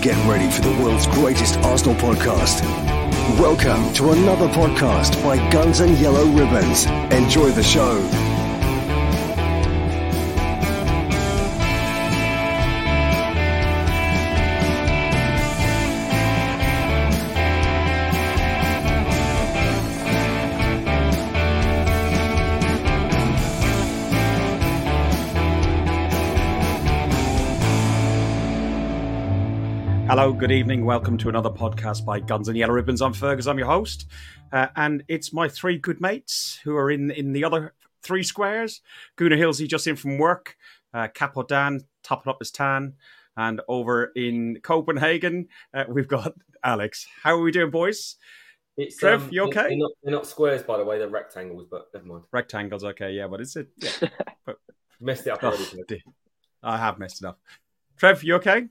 Get ready for the world's greatest Arsenal podcast. Welcome to another podcast by Guns and Yellow Ribbons. Enjoy the show. Hello, good evening. Welcome to another podcast by Guns and Yellow Ribbons. I'm Fergus, I'm your host. Uh, and it's my three good mates who are in, in the other three squares. Gunnar Hillsey just in from work, uh, Capo Dan topping up his tan. And over in Copenhagen, uh, we've got Alex. How are we doing, boys? It's, Trev, um, you okay? They're not, they're not squares, by the way. They're rectangles, but never mind. Rectangles, okay, yeah, but it's it. Yeah. Messed it up Oh. I have messed it up. Trev, you okay?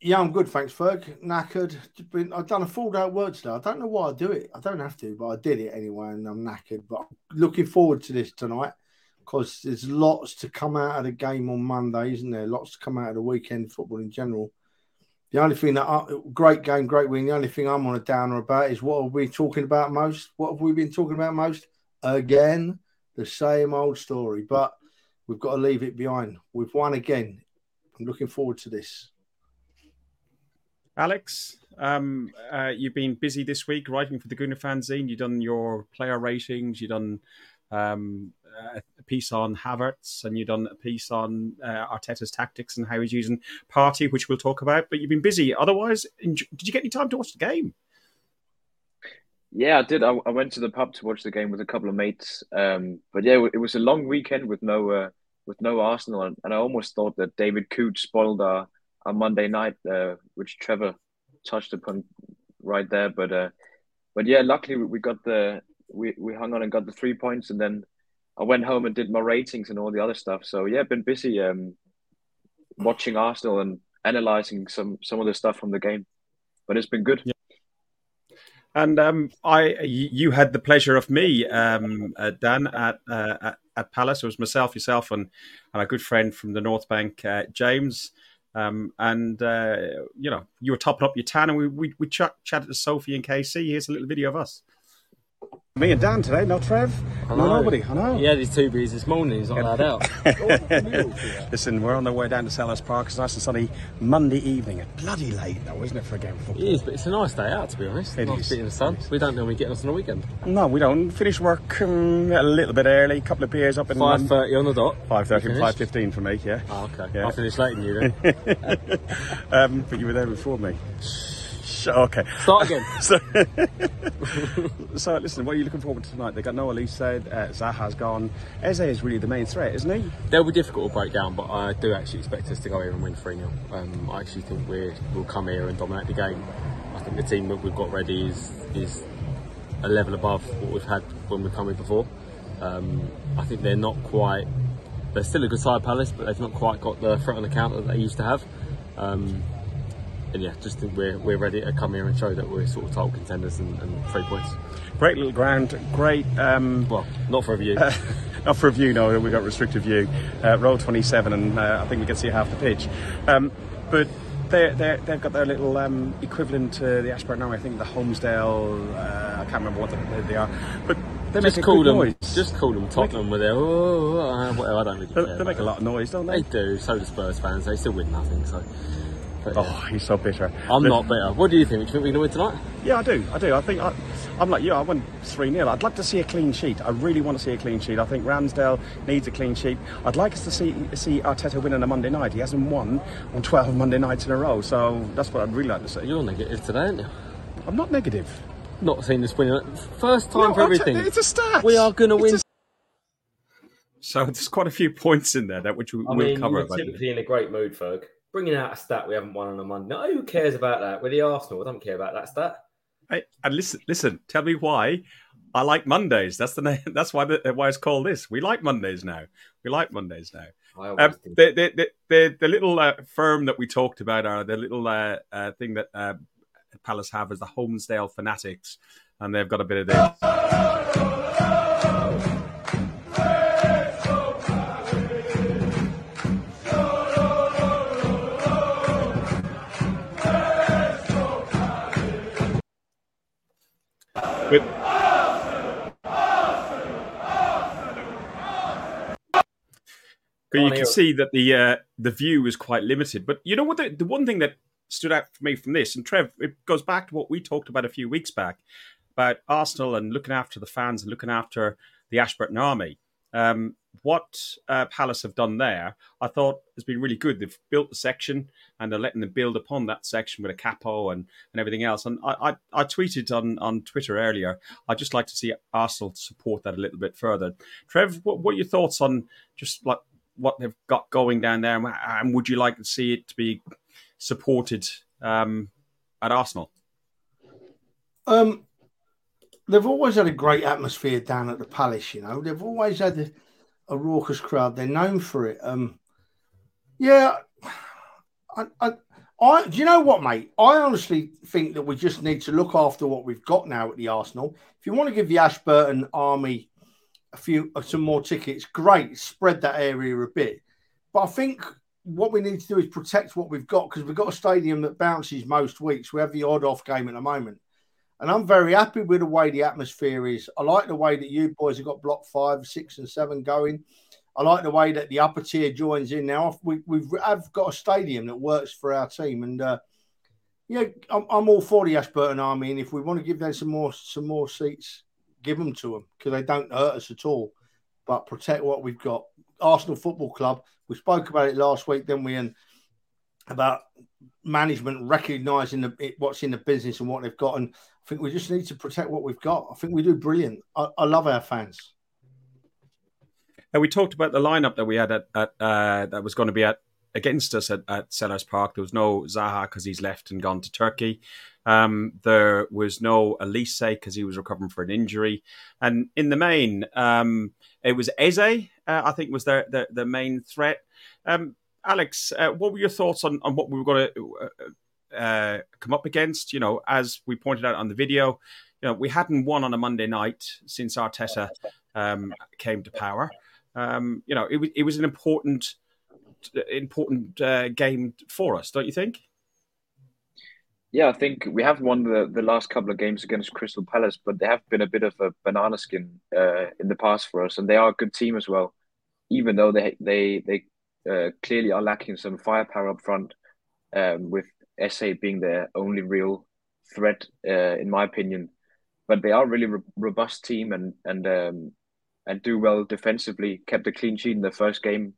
Yeah, I'm good, thanks, Ferg. Knackered. Been- I've done a full day at work today. I don't know why I do it. I don't have to, but I did it anyway, and I'm knackered. But I'm looking forward to this tonight because there's lots to come out of the game on Monday, isn't there? Lots to come out of the weekend football in general. The only thing that I, great game, great win. The only thing I'm on a downer about is what are we talking about most? What have we been talking about most? Again, the same old story. But we've got to leave it behind. We've won again. I'm looking forward to this. Alex, um, uh, you've been busy this week writing for the Gooner fanzine. You've done your player ratings. You've done um, a piece on Havertz, and you've done a piece on uh, Arteta's tactics and how he's using Partey, which we'll talk about. But you've been busy. Otherwise, enj- did you get any time to watch the game? Yeah, I did. I, I went to the pub to watch the game with a couple of mates. Um, but yeah, it was a long weekend with no uh, with no Arsenal, and, and I almost thought that David Coote spoiled our, our Monday night, uh, which Trevor touched upon right there. But uh, but yeah, luckily we, got the we, we hung on and got the three points, and then I went home and did my ratings and all the other stuff. So yeah, been busy um, watching Arsenal and analyzing some some of the stuff from the game. But it's been good. And um, I, you you had the pleasure of me, um, uh, Dan, at, uh, at at Palace. It was myself, yourself, and, and a good friend from the North Bank, uh, James. Um, and uh, you know, you were topping up your tan, and we we, we ch- chatted to Sophie and KC. Here's a little video of us. Me and Dan today, no Trev, I no nobody. I know. He had his two beers this morning. He's not allowed out. Listen, we're on the way down to Selhurst Park. It's a nice and sunny Monday evening. It's bloody late though, isn't it, for a game of football? It is, but it's a nice day out to be honest. It nice is. bit in the sun. We don't normally get us on the weekend. No, we don't. Finish work um, a little bit early. A couple of beers up in Five thirty on the dot. Five thirty, five fifteen for me. Yeah. Oh, okay. Yeah. I finished late than you then. um, but you were there before me. Sh- Okay. Start again. So, so listen, what are you looking forward to tonight? They got no Olise, uh, Zaha's gone. Eze is really the main threat, isn't he? They'll be difficult to break down, but I do actually expect us to go here and win 3 0. Um, I actually think we're, we'll come here and dominate the game. I think the team that we've got ready is is a level above what we've had when we've come here before. Um, I think they're not quite. They're still a good side, Palace, but they've not quite got the front on the counter that they used to have. Um, and yeah, just think we're, we're ready to come here and show that we're sort of title contenders and, and three points. Great little ground, great. Um, Well, not for a view. not for a view, no, we got restricted view. Uh, roll 27, and uh, I think we can see half the pitch. Um, but they're, they're, they've got their little um, equivalent to the Ashburn now. I think the Holmesdale. uh, I can't remember what the, they are. But they just make a call good them, noise. just call them Tottenham with their oh, oh, whatever. I don't really they, care. they make a lot of noise, don't They they? do. So do Spurs fans. They still win nothing. So. But, oh, yeah. Oh, he's so bitter. I'm But- not bitter. What do you think? Do you think we're going to win tonight? Yeah, I do. I do. I think I, I'm like you. I want 3 0. I'd like to see a clean sheet. I really want to see a clean sheet. I think Ramsdale needs a clean sheet. I'd like us to see see Arteta win on a Monday night. He hasn't won on 12 Monday nights in a row. So that's what I'd really like to see. You're negative today, aren't you? I'm not negative. Not seen this win. First time No, for I'll t- everything. it's a stat. We are going to win. a- So there's quite a few points in there that which we, I we'll cover. you're typically in a great mood, Ferg. Bringing out a stat we haven't won on a Monday. No, who cares about that? We're the Arsenal. I don't care about that stat. Hey, and listen, listen. Tell me why I like Mondays. That's the name. That's why the, why it's called this. We like Mondays now. We like Mondays now. Um, the, the, the, the, little uh, firm that we talked about, are the little uh, uh, thing that uh, Palace have is the Holmesdale Fanatics, and they've got a bit of this. You can see that the uh, the view is quite limited. But you know what? The, the one thing that stood out for me from this, and Trev, it goes back to what we talked about a few weeks back about Arsenal and looking after the fans and looking after the Ashburton Army. Um, what uh, Palace have done there, I thought has been really good. They've built the section and they're letting them build upon that section with a capo and, and everything else. And I, I, I tweeted on, on Twitter earlier, I'd just like to see Arsenal support that a little bit further. Trev, what, what are your thoughts on just like what they've got going down there? And would you like to see it to be supported um, at Arsenal? Um, they've always had a great atmosphere down at the Palace. You know, they've always had a, a raucous crowd. They're known for it. Um, yeah, I, I, I, do you know what, mate? I honestly think that we just need to look after what we've got now at the Arsenal. If you want to give the Ashburton Army a few, uh, some more tickets, great. Spread that area a bit. But I think what we need to do is protect what we've got because we've got a stadium that bounces most weeks. We have the odd off game at the moment. And I'm very happy with the way the atmosphere is. I like the way that you boys have got block five, six, and seven going. I like the way that the upper tier joins in now. We, we've have got a stadium that works for our team, and uh, yeah, I'm, I'm, all for the Ashburton Army. And if we want to give them some more some more seats, give them to them because they don't hurt us at all. But protect what we've got. Arsenal Football Club. We spoke about it last week, didn't we? And about management recognizing the, what's in the business and what they've got. And I think we just need to protect what we've got. I think we do brilliant. I, I love our fans. And we talked about the lineup that we had at, at uh, that was going to be at against us at, at Selhurst Park. There was no Zaha because he's left and gone to Turkey. Um, there was no Olise because he was recovering for an injury. And in the main, um, it was Eze, uh, I think, was the, the, the main threat. Um, Alex, uh, what were your thoughts on, on what we were going to uh, uh, come up against? You know, as we pointed out on the video, you know, we hadn't won on a Monday night since Arteta um, came to power. Um, you know, it, was it was an important important uh, game for us, don't you think? Yeah, I think we have won the, the last couple of games against Crystal Palace, but they have been a bit of a banana skin uh, in the past for us, and they are a good team as well. Even though they they they uh, clearly are lacking some firepower up front, um, with Eze being their only real threat, uh, in my opinion. But they are a really ro- robust team and and um, and do well defensively. Kept a clean sheet in the first game uh,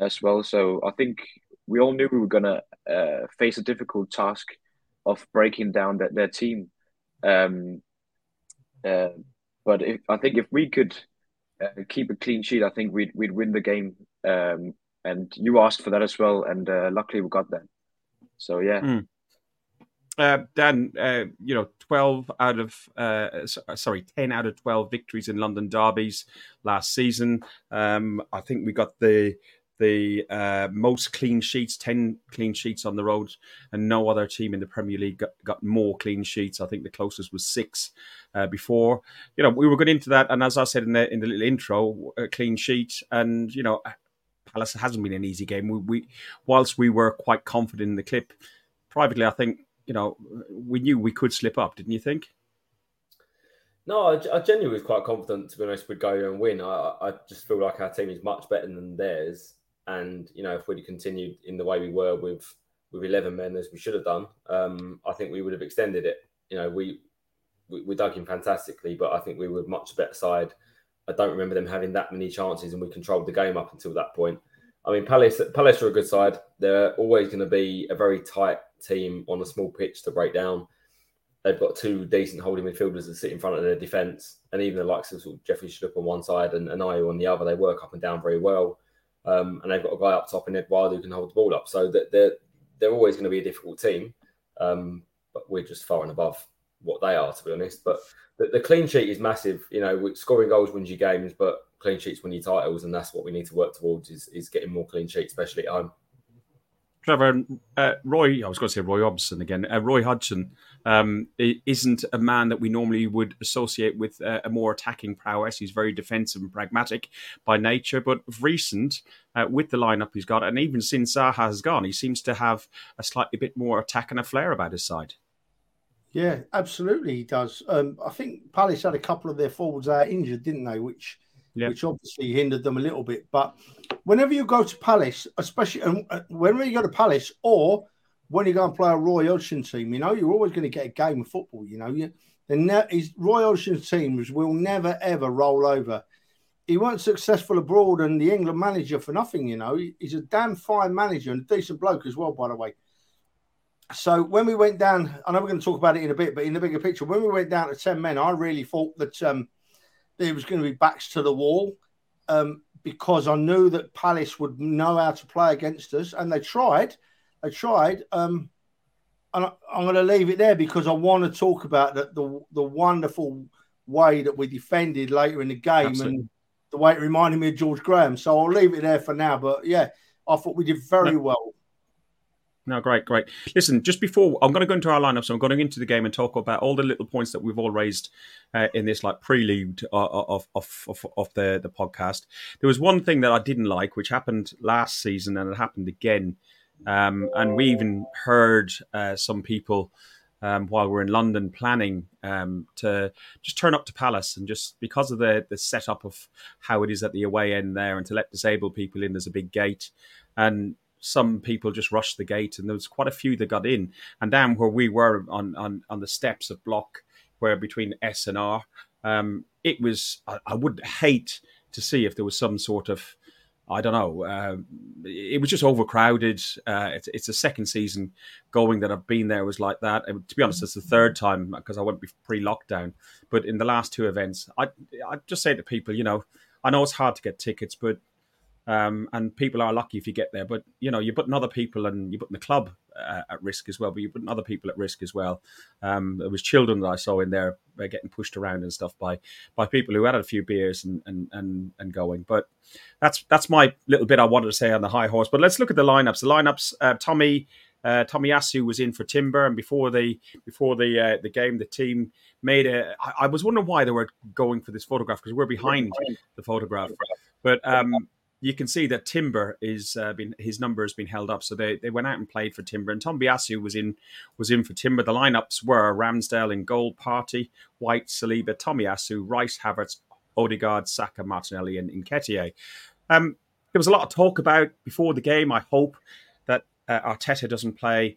as well. So I think we all knew we were gonna uh, face a difficult task of breaking down that their team. Um, uh, but if, I think if we could uh, keep a clean sheet, I think we'd we'd win the game. Um, and you asked for that as well, and uh, luckily we got that. So yeah. Mm. Uh, Dan, uh, you know, 12 out of, uh, sorry, 10 out of 12 victories in London derbies last season. Um, I think we got the the uh, most clean sheets, 10 clean sheets on the road, and no other team in the Premier League got, got more clean sheets. I think the closest was six uh, before. You know, we were going into that, and as I said in the, in the little intro, a clean sheet, and, you know, Palace hasn't been an easy game. We, we, whilst we were quite confident in the clip, privately, I think you know we knew we could slip up. Didn't you think? No, I, I genuinely was quite confident. To be honest, we'd go and win. I, I just feel like our team is much better than theirs, and you know if we'd continued in the way we were with with eleven men as we should have done, um, I think we would have extended it. You know, we, we we dug in fantastically, but I think we were much better side I don't remember them having that many chances, and we controlled the game up until that point. I mean, Palace, Palace are a good side. They're always going to be a very tight team on a small pitch to break down. They've got two decent holding midfielders that sit in front of their defence, and even the likes of, sort of Jeffrey Schlupp on one side and, and on the other, they work up and down very well. Um, and they've got a guy up top in Edouard who can hold the ball up. So they're they're always going to be a difficult team, um, but we're just far and above what they are, to be honest. But the, the clean sheet is massive. You know, scoring goals wins you games, but clean sheets win you titles, and that's what we need to work towards is, is getting more clean sheets, especially at home. Trevor, uh, Roy, I was going to say Roy Hodgson again. Uh, Roy Hodgson um, isn't a man that we normally would associate with uh, a more attacking prowess. He's very defensive and pragmatic by nature, but recent, uh, with the lineup he's got, and even since Zaha has gone, he seems to have a slightly bit more attack and a flair about his side. Yeah, absolutely, he does. Um, I think Palace had a couple of their forwards out injured, didn't they? Which yeah. which obviously hindered them a little bit. But whenever you go to Palace, especially and uh, whenever you go to Palace or when you go and play a Roy Hodgson team, you know, you're always going to get a game of football. You know, you, ne- his Roy Hodgson's teams will never ever roll over. He weren't successful abroad and the England manager for nothing. You know, he's a damn fine manager and a decent bloke as well, by the way. So when we went down, I know we're going to talk about it in a bit, but in the bigger picture, when we went down to ten men, I really thought that um, there was going to be backs to the wall um, because I knew that Palace would know how to play against us, and they tried. They tried. Um, and I, am going to leave it there because I want to talk about the, the, the wonderful way that we defended later in the game Absolutely. and the way it reminded me of George Graham. So I'll leave it there for now. But yeah, I thought we did very No. well. No, great, great. Listen, just before I'm going to go into our lineup, so I'm going into the game and talk about all the little points that we've all raised uh, in this like prelude of of, of of of the the podcast. There was one thing that I didn't like, which happened last season, and it happened again. Um, and we even heard uh, some people um, while we're in London planning um, to just turn up to Palace and just because of the the setup of how it is at the away end there, and to let disabled people in, there's a big gate, and some people just rushed the gate, and there was quite a few that got in. And down where we were on on, on the steps of block, where between S and R, um, it was. I, I would hate to see if there was some sort of I don't know. Uh, it was just overcrowded. Uh, it's, it's the second season going that I've been there was like that. And to be honest, it's the third time because I went pre-lockdown. But in the last two events, I I just say to people, you know, I know it's hard to get tickets, but um, and people are lucky if you get there. But you know, you're putting other people and you're putting the club uh, at risk as well. But you're putting other people at risk as well. Um, there was children that I saw in there uh, getting pushed around and stuff by by people who had a few beers and and and, and going. But that's that's my little bit I wanted to say on the high horse. But let's look at the lineups. The lineups: uh, Tommy. Uh, Tomiyasu was in for Timber, and before the before the uh, the game, the team made a. I, I was wondering why they were going for this photograph because we're behind the photograph, but um, you can see that Timber is uh, been his number has been held up. So they, they went out and played for Timber, and Tomiyasu was in was in for Timber. The lineups were Ramsdale in goal, Partey, White, Saliba, Tomiyasu, Rice, Havertz, Odegaard, Saka, Martinelli, and Nketiah. Um, there was a lot of talk about before the game. I hope that uh, Arteta doesn't play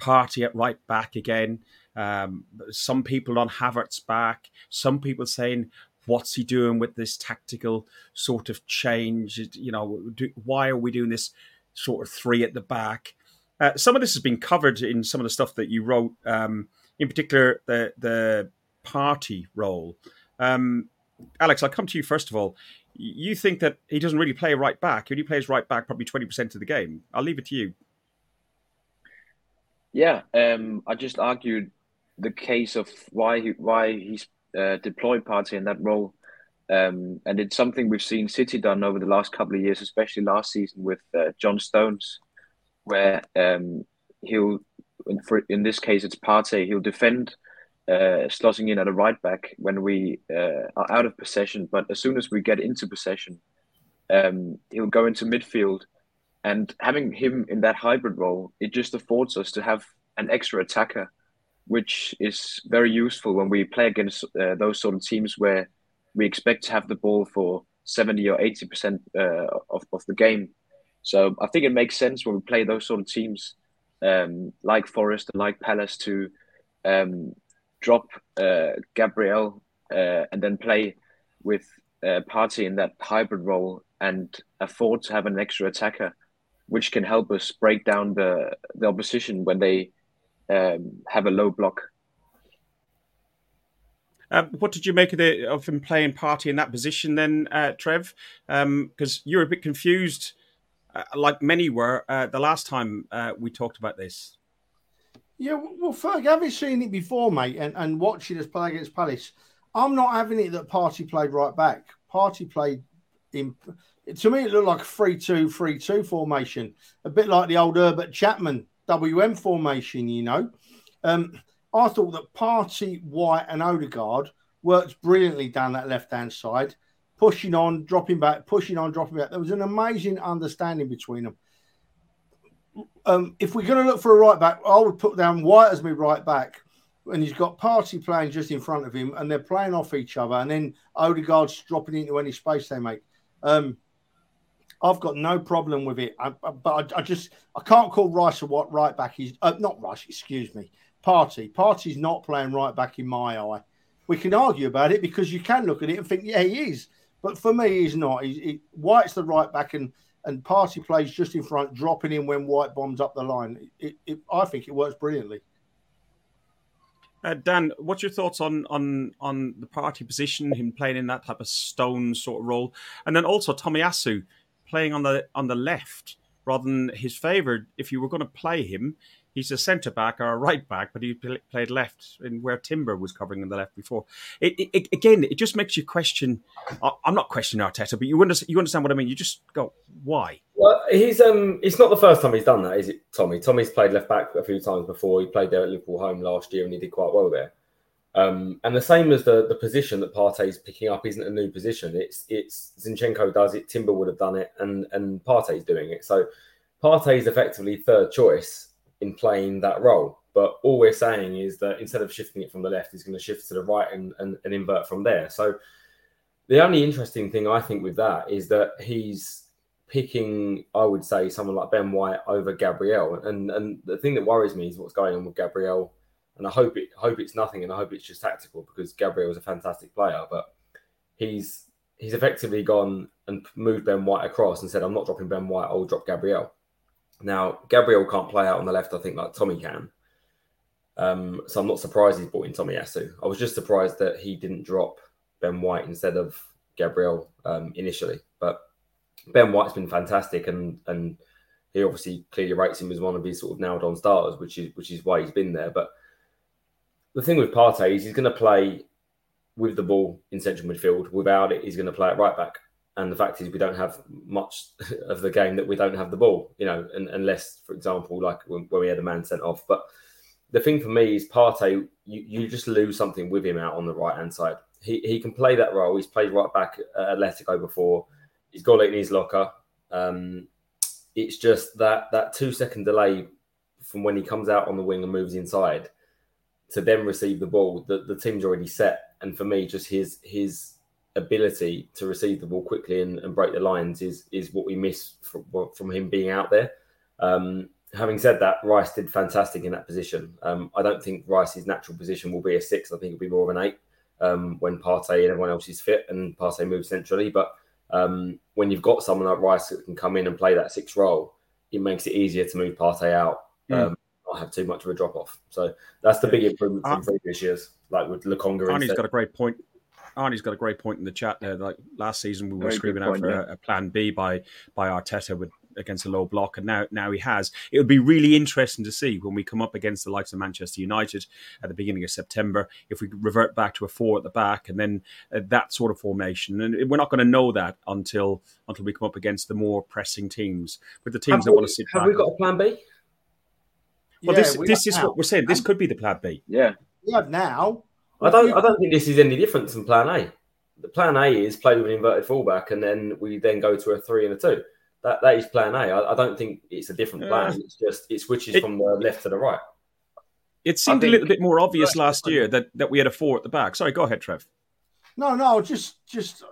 Partey at right back again. Um, some people on Havertz back. Some people saying what's he doing with this tactical sort of change? You know, do, why are we doing this sort of three at the back? Uh, some of this has been covered in some of the stuff that you wrote, um, in particular the the Partey role. Um, Alex, I'll come to you first of all. You think that he doesn't really play right back. He only plays right back probably twenty percent of the game. I'll leave it to you. Yeah, um, I just argued the case of why he, why he's uh, deployed Partey in that role. Um, and it's something we've seen City done over the last couple of years, especially last season with uh, John Stones, where um, he'll, in, for, in this case, it's Partey, he'll defend, uh, slotting in at a right back when we uh, are out of possession. But as soon as we get into possession, um, he'll go into midfield. And having him in that hybrid role, it just affords us to have an extra attacker which is very useful when we play against uh, those sort of teams where we expect to have the ball for 70 or 80% uh, of, of the game. So I think it makes sense when we play those sort of teams um, like Forest and like Palace to um, drop uh, Gabriel uh, and then play with uh, Partey in that hybrid role and afford to have an extra attacker, which can help us break down the, the opposition when they um, have a low block. Uh, what did you make of, the, of him playing Partey in that position then, uh, Trev? Because um, you're a bit confused, uh, like many were, uh, the last time uh, we talked about this. Yeah, well, Ferg, having seen it before, mate, and, and watching us play against Palace, I'm not having it that Partey played right back. Partey played in. To me, it looked like a 3 2 3 2 formation, a bit like the old Herbert Chapman WM formation, you know. Um, I thought that Partey, White, and Odegaard worked brilliantly down that left hand side, pushing on, dropping back, pushing on, dropping back. There was an amazing understanding between them. Um, if we're going to look for a right back, I would put down White as my right back, and he's got Partey playing just in front of him, and they're playing off each other, and then Odegaard's dropping into any space they make. Um, I've got no problem with it, I, I, but I, I, just I can't call Rice a what right back. He's uh, not Rice, excuse me. Partey. Partey's not playing right back in my eye. We can argue about it because you can look at it and think, yeah, he is, but for me, he's not. He's, he, White's the right back, and and Partey plays just in front, dropping in when White bombs up the line. It, it, I think it works brilliantly. Uh, Dan, what's your thoughts on on on the Partey position, him playing in that type of stone sort of role, and then also Tomiyasu playing on the on the left rather than his favourite. If you were going to play him, he's a centre back or a right back, but he played left in where Timber was covering on the left before. It, it, again, it just makes you question. I'm not questioning Arteta, but you understand, you understand what I mean. You just go, why? Well, he's um, it's not the first time he's done that, is it, Tommy? Tommy's played left back a few times before. He played there at Liverpool home last year, and he did quite well there. Um, and the same as the, the position that Partey's picking up isn't a new position. It's it's Zinchenko does it, Timber would have done it, and and Partey's doing it. So Partey's effectively third choice in playing that role. But all we're saying is that instead of shifting it from the left, he's going to shift to the right and, and, and invert from there. So the only interesting thing I think with that is that he's picking, I would say, someone like Ben White over Gabriel. And and the thing that worries me is what's going on with Gabriel and I hope it hope it's nothing, and I hope it's just tactical because Gabriel is a fantastic player, but he's he's effectively gone and moved Ben White across and said, "I'm not dropping Ben White. I'll drop Gabriel." Now Gabriel can't play out on the left, I think, like Tommy can. Um, so I'm not surprised he's brought in Tomiyasu. I was just surprised that he didn't drop Ben White instead of Gabriel um, initially. But Ben White's been fantastic, and and he obviously clearly rates him as one of his sort of nailed on starters, which is which is why he's been there. But the thing with Partey is he's going to play with the ball in central midfield. Without it, he's going to play at right back. And the fact is, we don't have much of the game that we don't have the ball, you know, and, unless, for example, like when, when, we had a man sent off. But the thing for me is Partey, you, you just lose something with him out on the right hand side. He, he can play that role. He's played right back at Atletico before. He's got it in his locker. Um, it's just that that two second delay from when he comes out on the wing and moves inside to then receive the ball, the, the team's already set. And for me, just his his ability to receive the ball quickly and, and break the lines is is what we miss from, from him being out there. Um, having said that, Rice did fantastic in that position. Um, I don't think Rice's natural position will be a six. I think it'll be more of an eight um, when Partey and everyone else is fit and Partey moves centrally. But um, when you've got someone like Rice that can come in and play that six role, it makes it easier to move Partey out. Mm not have too much of a drop off. So that's the big improvement from uh, previous years, like with Lokonga. Arnie's got a great point. Arnie's got a great point in the chat there. Like last season, we were Very screaming out for yeah. a, a, plan B by by Arteta with against a low block, and now now he has. It would be really interesting to see when we come up against the likes of Manchester United at the beginning of September if we revert back to a four at the back and then uh, that sort of formation. And we're not going to know that until until we come up against the more pressing teams. But the teams have that we, want to sit. Have we got a plan B? Well, yeah, this we this is now. what we're saying. This could be the plan B. Yeah, we have now. I don't. I don't think this is any different from plan A. The plan A is play with an inverted fullback, and then we then go to a three and a two. That that is plan A. I, I don't think it's a different plan. Uh, it's just it switches it, from the left to the right. It seemed think, a little bit more obvious last year that, that we had a four at the back. Sorry, go ahead, Trev. No, no, just just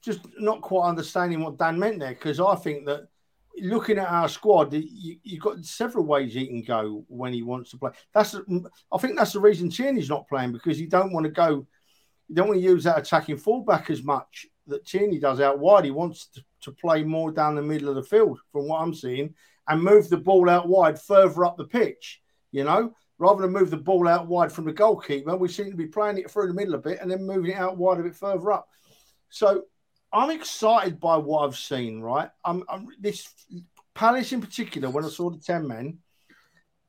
just not quite understanding what Dan meant there because I think that looking at our squad, you, have got several ways he can go when he wants to play. That's I think that's the reason Tierney's not playing because you don't want to go, you don't want to use that attacking fullback as much that Tierney does out wide. He wants to, to play more down the middle of the field, from what I'm seeing, and move the ball out wide further up the pitch. You know, rather than move the ball out wide from the goalkeeper, we seem to be playing it through the middle a bit and then moving it out wide a bit further up. So I'm excited by what I've seen. Right, I'm, I'm, this Palace in particular. When I saw the ten men,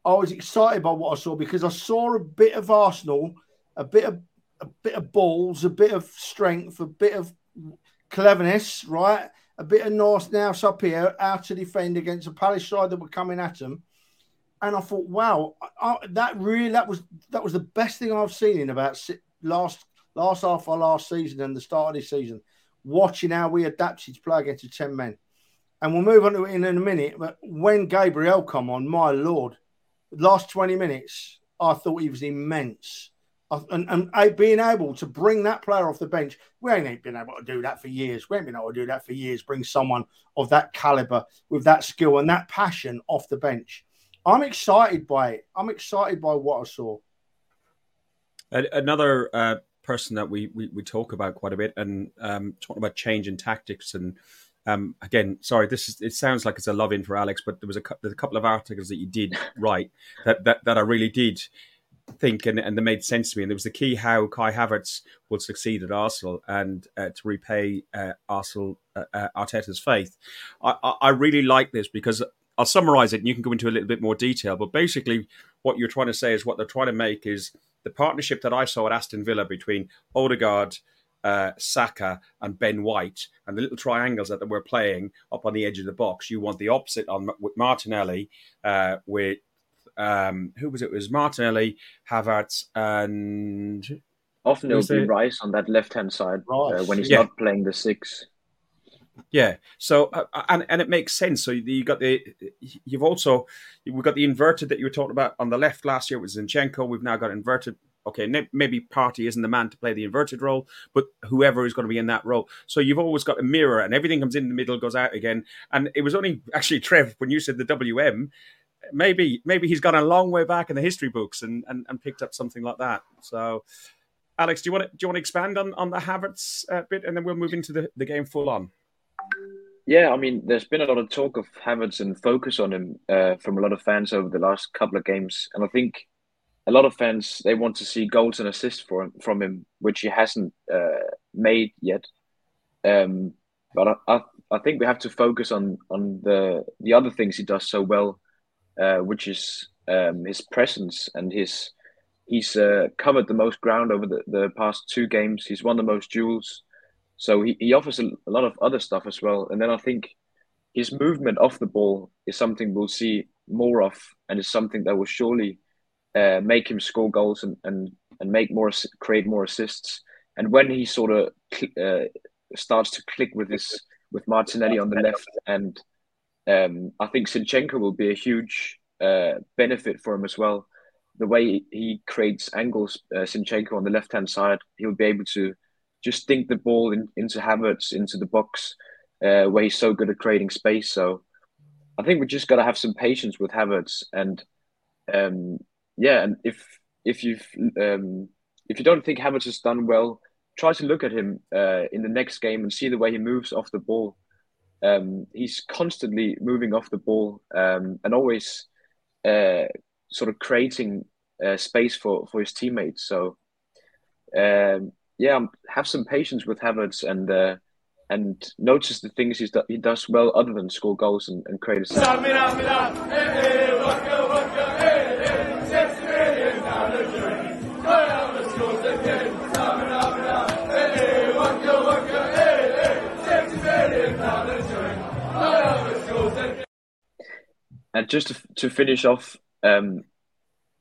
I was excited by what I saw because I saw a bit of Arsenal, a bit of a bit of balls, a bit of strength, a bit of cleverness. Right, a bit of North now up here, out to defend against a Palace side that were coming at them. And I thought, wow, I, that really that was that was the best thing I've seen in about last last half of last season and the start of this season watching how we adapted to play against the 10 men. And we'll move on to it in, a minute. But when Gabriel come on, my lord, last 20 minutes, I thought he was immense. And, and being able to bring that player off the bench, we ain't been able to do that for years. We ain't been able to do that for years. Bring someone of that caliber with that skill and that passion off the bench. I'm excited by it. I'm excited by what I saw. Another uh, person that we, we, we talk about quite a bit and um, talking about change in tactics and um, again, sorry, this is it sounds like it's a love in for Alex, but there was a, a couple of articles that you did write that, that, that I really did think and, and they made sense to me. And there was the key how Kai Havertz will succeed at Arsenal and uh, to repay uh, Arsenal uh, uh Arteta's faith. I, I, I really like this because I'll summarize it and you can go into a little bit more detail. But basically, what you're trying to say is what they're trying to make is the partnership that I saw at Aston Villa between Odegaard, uh, Saka, and Ben White, and the little triangles that they were playing up on the edge of the box. You want the opposite on with Martinelli, uh, with um, who was it? it was Martinelli, Havertz, and often it'll be Rice on that left hand side uh, when he's yeah. not playing the six. Yeah. So uh, and and it makes sense. So you got the you've also we've got the inverted that you were talking about on the left last year with Zinchenko. We've now got inverted. Okay, maybe Partey isn't the man to play the inverted role, but whoever is going to be in that role. So you've always got a mirror, and everything comes in the middle, goes out again. And it was only actually Trev when you said the WM maybe maybe he's gone a long way back in the history books and, and, and picked up something like that. So, Alex, do you want to do you want to expand on on the Havertz uh, bit, and then we'll move into the, the game full on. Yeah, I mean, there's been a lot of talk of Havertz and focus on him uh, from a lot of fans over the last couple of games, and I think a lot of fans they want to see goals and assists for from him, which he hasn't uh, made yet. Um, but I, I, I think we have to focus on on the the other things he does so well uh, which is um, his presence and his he's uh, covered the most ground over the, the past two games. He's won the most duels, so he, he offers a, a lot of other stuff as well. And then I think his movement off the ball is something we'll see more of, and is something that will surely uh, make him score goals and, and and make more create more assists. And when he sort of uh, starts to click with his with Martinelli on the left and um, I think Zinchenko will be a huge uh, benefit for him as well. The way he creates angles, uh, Zinchenko on the left hand side, he'll be able to just think the ball in, into Havertz, into the box, uh, where he's so good at creating space. So I think we just got to have some patience with Havertz, and um, yeah, and if if you've um, if you don't think Havertz has done well, try to look at him uh, in the next game and see the way he moves off the ball um, he's constantly moving off the ball um, and always uh, sort of creating uh, space for, for his teammates. So, um, yeah, um, have some patience with Havertz and uh, and notice the things he's do- he does well other than score goals and, and create a. And just to, to finish off, um,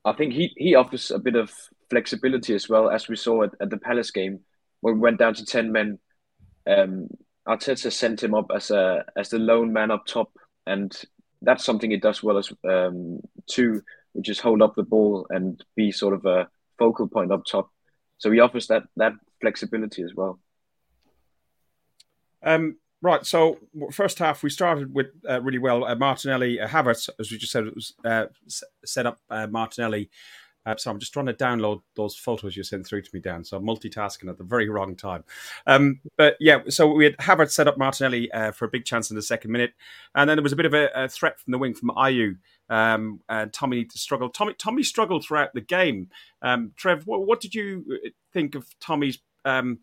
I think he, he offers a bit of flexibility as well, as we saw at, at the Palace game when we went down to 10 men. Um, Arteta sent him up as a as the lone man up top, and that's something he does well as um, too, which is hold up the ball and be sort of a focal point up top. So he offers that that flexibility as well. Um, Right. So first half we started with uh, really well. Uh, Martinelli, uh, Havertz, as we just said, it was uh, set up uh, Martinelli. Uh, so I'm just trying to download those photos you sent through to me, Dan. So I'm multitasking at the very wrong time. Um, but yeah, so we had Havertz set up Martinelli uh, for a big chance in the second minute, and then there was a bit of a, a threat from the wing from Ayew. Um, and Tommy struggled. Tommy Tommy struggled throughout the game. Um, Trev, what, what, did you think of Tommy's? Um,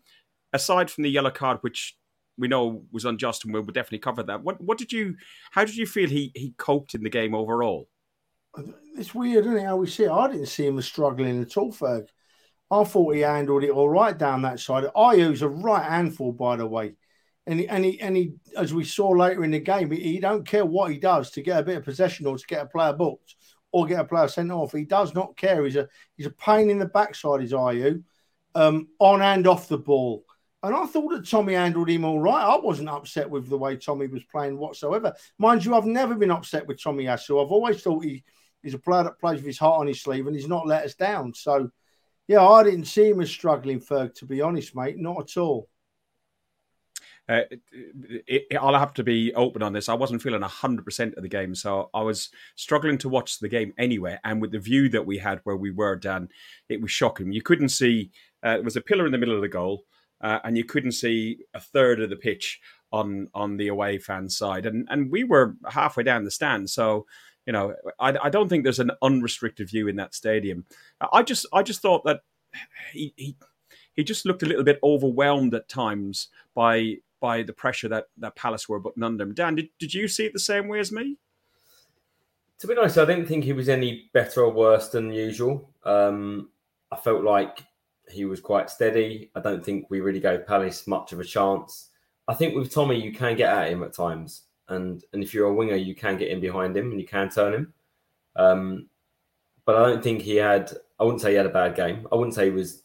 aside from the yellow card, which we know was unjust, and we'll definitely cover that. What what did you? How did you feel he he coped in the game overall? It's weird, isn't it? How we see it. I didn't see him struggling at all, Ferg. I thought he handled it all right down that side. Ayew's a right handful, by the way. And he, and he, and he, as we saw later in the game, he, he don't care what he does to get a bit of possession or to get a player booked or get a player sent off. He does not care. He's a he's a pain in the backside, is Ayew, um, on and off the ball. And I thought that Tommy handled him all right. I wasn't upset with the way Tommy was playing whatsoever. Mind you, I've never been upset with Tomiyasu. I've always thought he He's a player that plays with his heart on his sleeve, and he's not let us down. So, yeah, I didn't see him as struggling, Ferg, to be honest, mate. Not at all. Uh, it, it, I'll have to be open on this. I wasn't feeling 100% of the game, so I was struggling to watch the game anyway. And with the view that we had where we were, Dan, it was shocking. You couldn't see, uh, there was a pillar in the middle of the goal, uh, and you couldn't see a third of the pitch on on the away fan side. And, and we were halfway down the stand, so you know, I, I don't think there's an unrestricted view in that stadium. I just I just thought that he, he he just looked a little bit overwhelmed at times by by the pressure that, that Palace were putting under him. Dan, did, did you see it the same way as me? To be honest, I didn't think he was any better or worse than usual. Um, I felt like he was quite steady. I don't think we really gave Palace much of a chance. I think with Tommy, you can get at him at times, and and if you're a winger, you can get in behind him and you can turn him. Um, but I don't think he had. I wouldn't say he had a bad game. I wouldn't say he was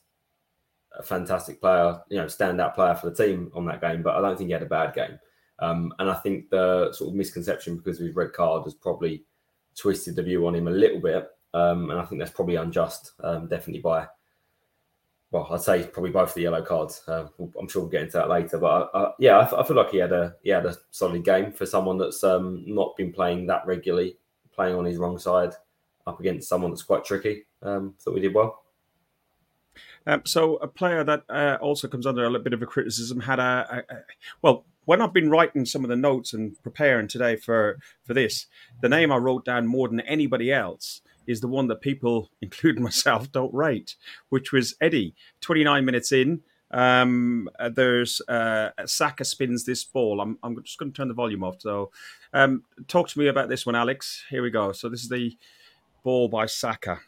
a fantastic player, you know, standout player for the team on that game, but I don't think he had a bad game. Um, and I think the sort of misconception because of his red card has probably twisted the view on him a little bit. Um, and I think that's probably unjust, um, definitely by, well, I'd say probably both the yellow cards. Uh, I'm sure we'll get into that later. But uh, uh yeah, I, I, feel like he had a he had a solid game for someone that's um, not been playing that regularly, playing on his wrong side up against someone that's quite tricky. Um, thought we did well. Um, so a player that uh, also comes under a little bit of a criticism had a, a, a, well. When I've been writing some of the notes and preparing today for for this, the name I wrote down more than anybody else is the one that people, including myself, don't rate, which was Eddie. Twenty nine minutes in, um, uh, there's uh, Saka spins this ball. I'm, I'm just going to turn the volume off. So, um, talk to me about this one, Alex. Here we go. So this is the ball by Saka.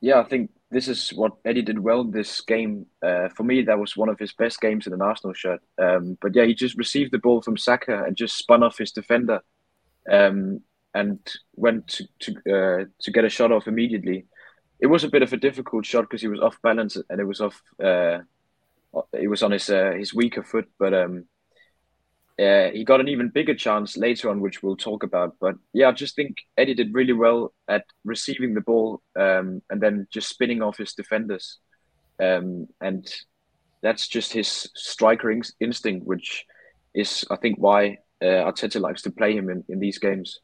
Yeah, I think this is what Eddie did well this game. Uh, for me, that was one of his best games in an Arsenal shirt. Um, but yeah, he just received the ball from Saka and just spun off his defender, um, and went to to, uh, to get a shot off immediately. It was a bit of a difficult shot because he was off balance and it was off. Uh, it was on his uh, his weaker foot, but um, uh, he got an even bigger chance later on, which we'll talk about. But yeah, I just think Eddie did really well at receiving the ball um, and then just spinning off his defenders. Um, and that's just his striker in- instinct, which is, I think, why uh, Arteta likes to play him in, in these games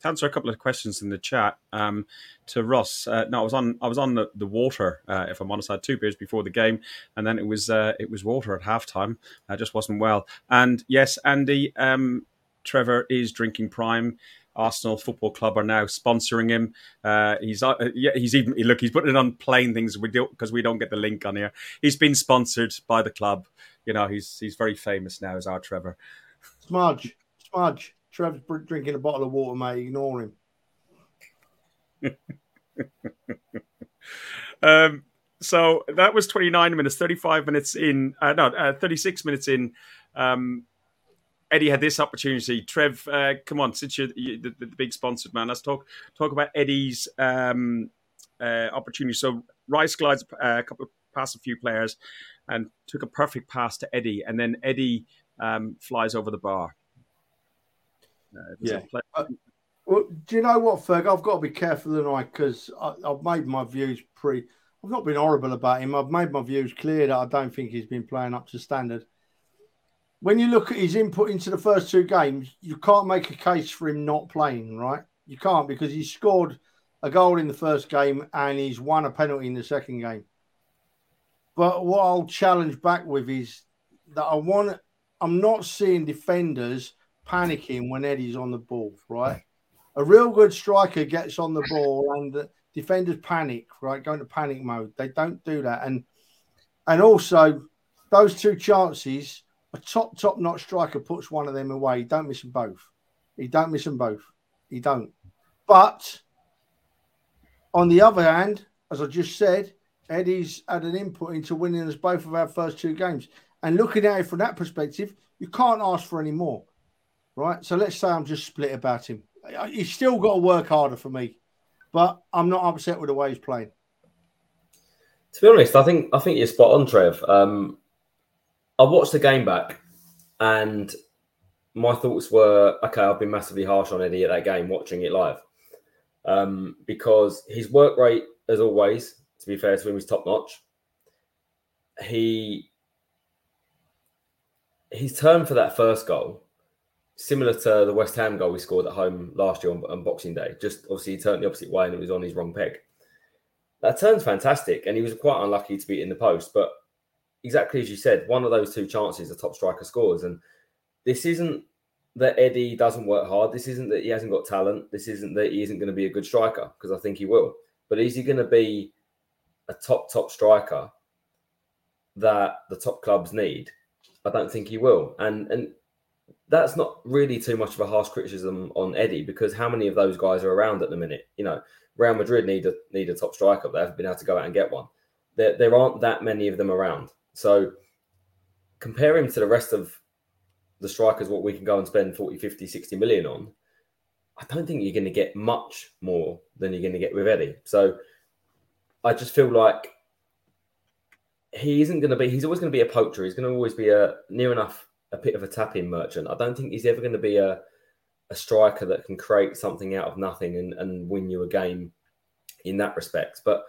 to answer a couple of questions in the chat um, to Ross. Uh, no, I was on I was on the, the water. Uh, if I'm honest, I had two beers before the game, and then it was uh, it was water at halftime. I just wasn't well. And yes, Andy, um, Trevor is drinking Prime. Arsenal Football Club are now sponsoring him. Uh, he's uh, yeah, he's even look he's putting it on plain things we do because we don't get the link on here. He's been sponsored by the club. You know, he's he's very famous now as our Trevor. Smudge, smudge. Trev's drinking a bottle of water, mate. Ignore him. um, so that was 29 minutes, 35 minutes in, uh, no, uh, 36 minutes in. Um, Eddie had this opportunity. Trev, uh, come on, since you're the, the, big sponsored man, let's talk talk about Eddie's um, uh, opportunity. So Rice glides uh, a couple of past a few players and took a perfect pass to Eddie, and then Eddie um, flies over the bar. Yeah. Uh, well, do you know what, Ferg? I've got to be careful tonight because I've made my views pretty. I've not been horrible about him. I've made my views clear that I don't think he's been playing up to standard. When you look at his input into the first two games, you can't make a case for him not playing, right? You can't because he scored a goal in the first game and he's won a penalty in the second game. But what I'll challenge back with is that I want. I'm not seeing defenders panicking when Eddie's on the ball, right? A real good striker gets on the ball and the defenders panic, right? Go into panic mode. They don't do that. And and also those two chances, a top, top notch striker puts one of them away. He don't miss them both. He don't miss them both. He don't. But on the other hand, as I just said, Eddie's had an input into winning us both of our first two games. And looking at it from that perspective, you can't ask for any more right? So let's say I'm just split about him. He's still got to work harder for me, but I'm not upset with the way he's playing. To be honest, I think I think you're spot on, Trev. Um, I watched the game back, and my thoughts were, okay, I've been massively harsh on Eddie at that game, watching it live. um, because his work rate, as always, to be fair to him, is top notch. He his turn for that first goal, similar to the West Ham goal we scored at home last year on, on Boxing Day. Just obviously he turned the opposite way and it was on his wrong peg. That turn's fantastic, and he was quite unlucky to be in the post. But exactly as you said, one of those two chances, the top striker scores, and this isn't that Eddie doesn't work hard. This isn't that he hasn't got talent. This isn't that he isn't going to be a good striker because I think he will. But is he going to be a top top striker that the top clubs need? I don't think he will. And and that's not really too much of a harsh criticism on Eddie because how many of those guys are around at the minute? You know, Real Madrid need a need a top striker. They haven't been able to go out and get one. There there aren't that many of them around. So compare him to the rest of the strikers, what we can go and spend 40, 50, 60 million on, I don't think you're going to get much more than you're going to get with Eddie. So I just feel like he isn't going to be, he's always going to be a poacher. He's going to always be a near enough a bit of a tapping merchant. I don't think he's ever going to be a, a striker that can create something out of nothing and, and win you a game in that respect. But,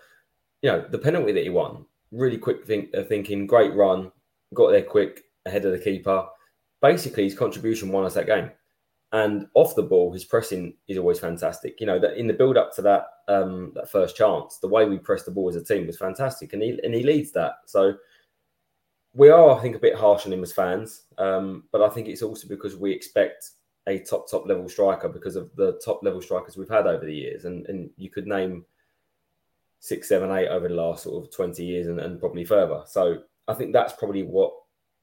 you know, the penalty that he won, really quick think, uh, thinking, great run, got there quick ahead of the keeper basically his contribution won us that game. And off the ball, his pressing is always fantastic. You know that in the build up to that um, that first chance, the way we pressed the ball as a team was fantastic, and he and he leads that. So we are, I think, a bit harsh on him as fans, um, but I think it's also because we expect a top top level striker because of the top level strikers we've had over the years, and and you could name six, seven, eight over the last sort of twenty years, and, and probably further. So I think that's probably what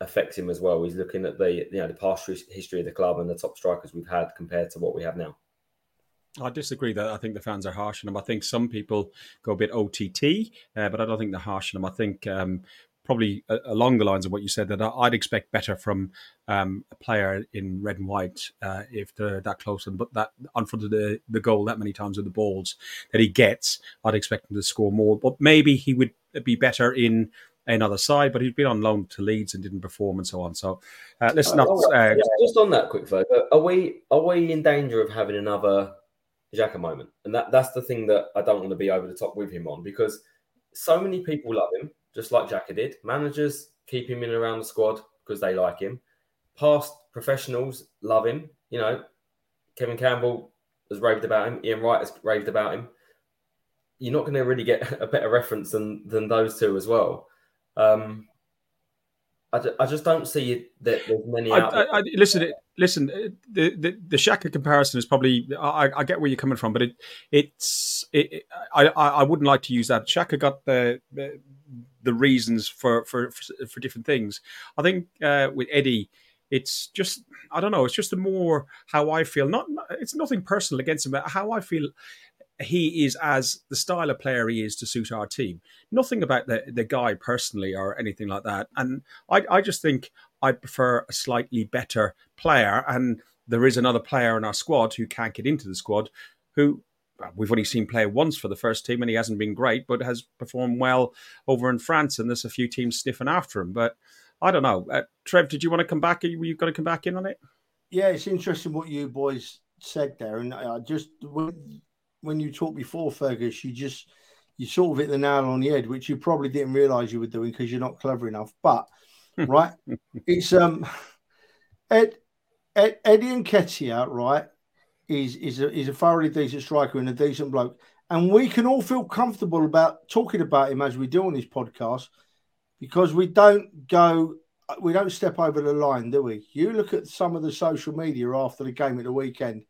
affects him as well. He's looking at the you know the past history of the club and the top strikers we've had compared to what we have now. I disagree that I think the fans are harsh on him. I think some people go a bit OTT, uh, but I don't think they're harsh on him. I think um, probably uh, along the lines of what you said that I'd expect better from um, a player in red and white uh, if they're that close and but that on front of the, the goal that many times with the balls that he gets, I'd expect him to score more. But maybe he would be better in another side, but he'd been on loan to Leeds and didn't perform and so on. So uh, let's not. Uh, just on that quick, though, are we are we in danger of having another Xhaka moment? And that that's the thing that I don't want to be over the top with him on because so many people love him, just like Xhaka did. Managers keep him in around the squad because they like him. Past professionals love him. You know, Kevin Campbell has raved about him. Ian Wright has raved about him. You're not going to really get a better reference than than those two as well. Um, I, I just don't see that there's many. I, I, listen, listen. The, the the Xhaka comparison is probably. I, I get where you're coming from, but it it's. It, I I wouldn't like to use that. Xhaka got the, the the reasons for for for different things. I think uh, with Eddie, it's just I don't know. It's just a more how I feel. Not it's nothing personal against him, but how I feel he is as the style of player he is to suit our team. Nothing about the, the guy personally or anything like that. And I, I just think I prefer a slightly better player. And there is another player in our squad who can't get into the squad who we've only seen play once for the first team and he hasn't been great, but has performed well over in France. And there's a few teams sniffing after him. But I don't know. Uh, Trev, did you want to come back? Were you going to come back in on it? Yeah, it's interesting what you boys said there. And I just when you talked before, Fergus, you just you sort of hit the nail on the head, which you probably didn't realize you were doing because you're not clever enough. But right, it's um Ed, Ed Eddie Nketiah, right, is is a is a thoroughly decent striker and a decent bloke, and we can all feel comfortable about talking about him as we do on this podcast because we don't go we don't step over the line, do we? You look at some of the social media after the game at the weekend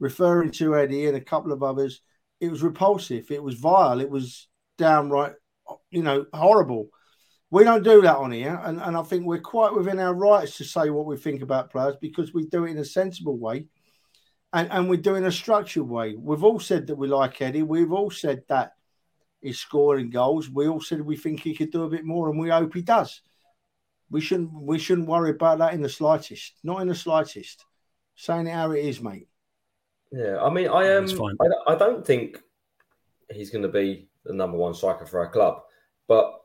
referring to Eddie and a couple of others, it was repulsive. It was vile. It was downright, you know, horrible. We don't do that on here, and, and I think we're quite within our rights to say what we think about players because we do it in a sensible way, and and we do it in a structured way. We've all said that we like Eddie. We've all said that he's scoring goals. We all said we think he could do a bit more, and we hope he does. We shouldn't we shouldn't worry about that in the slightest. Not in the slightest. Saying it how it is, mate. Yeah, I mean, I am. Um, I, I don't think he's going to be the number one striker for our club, but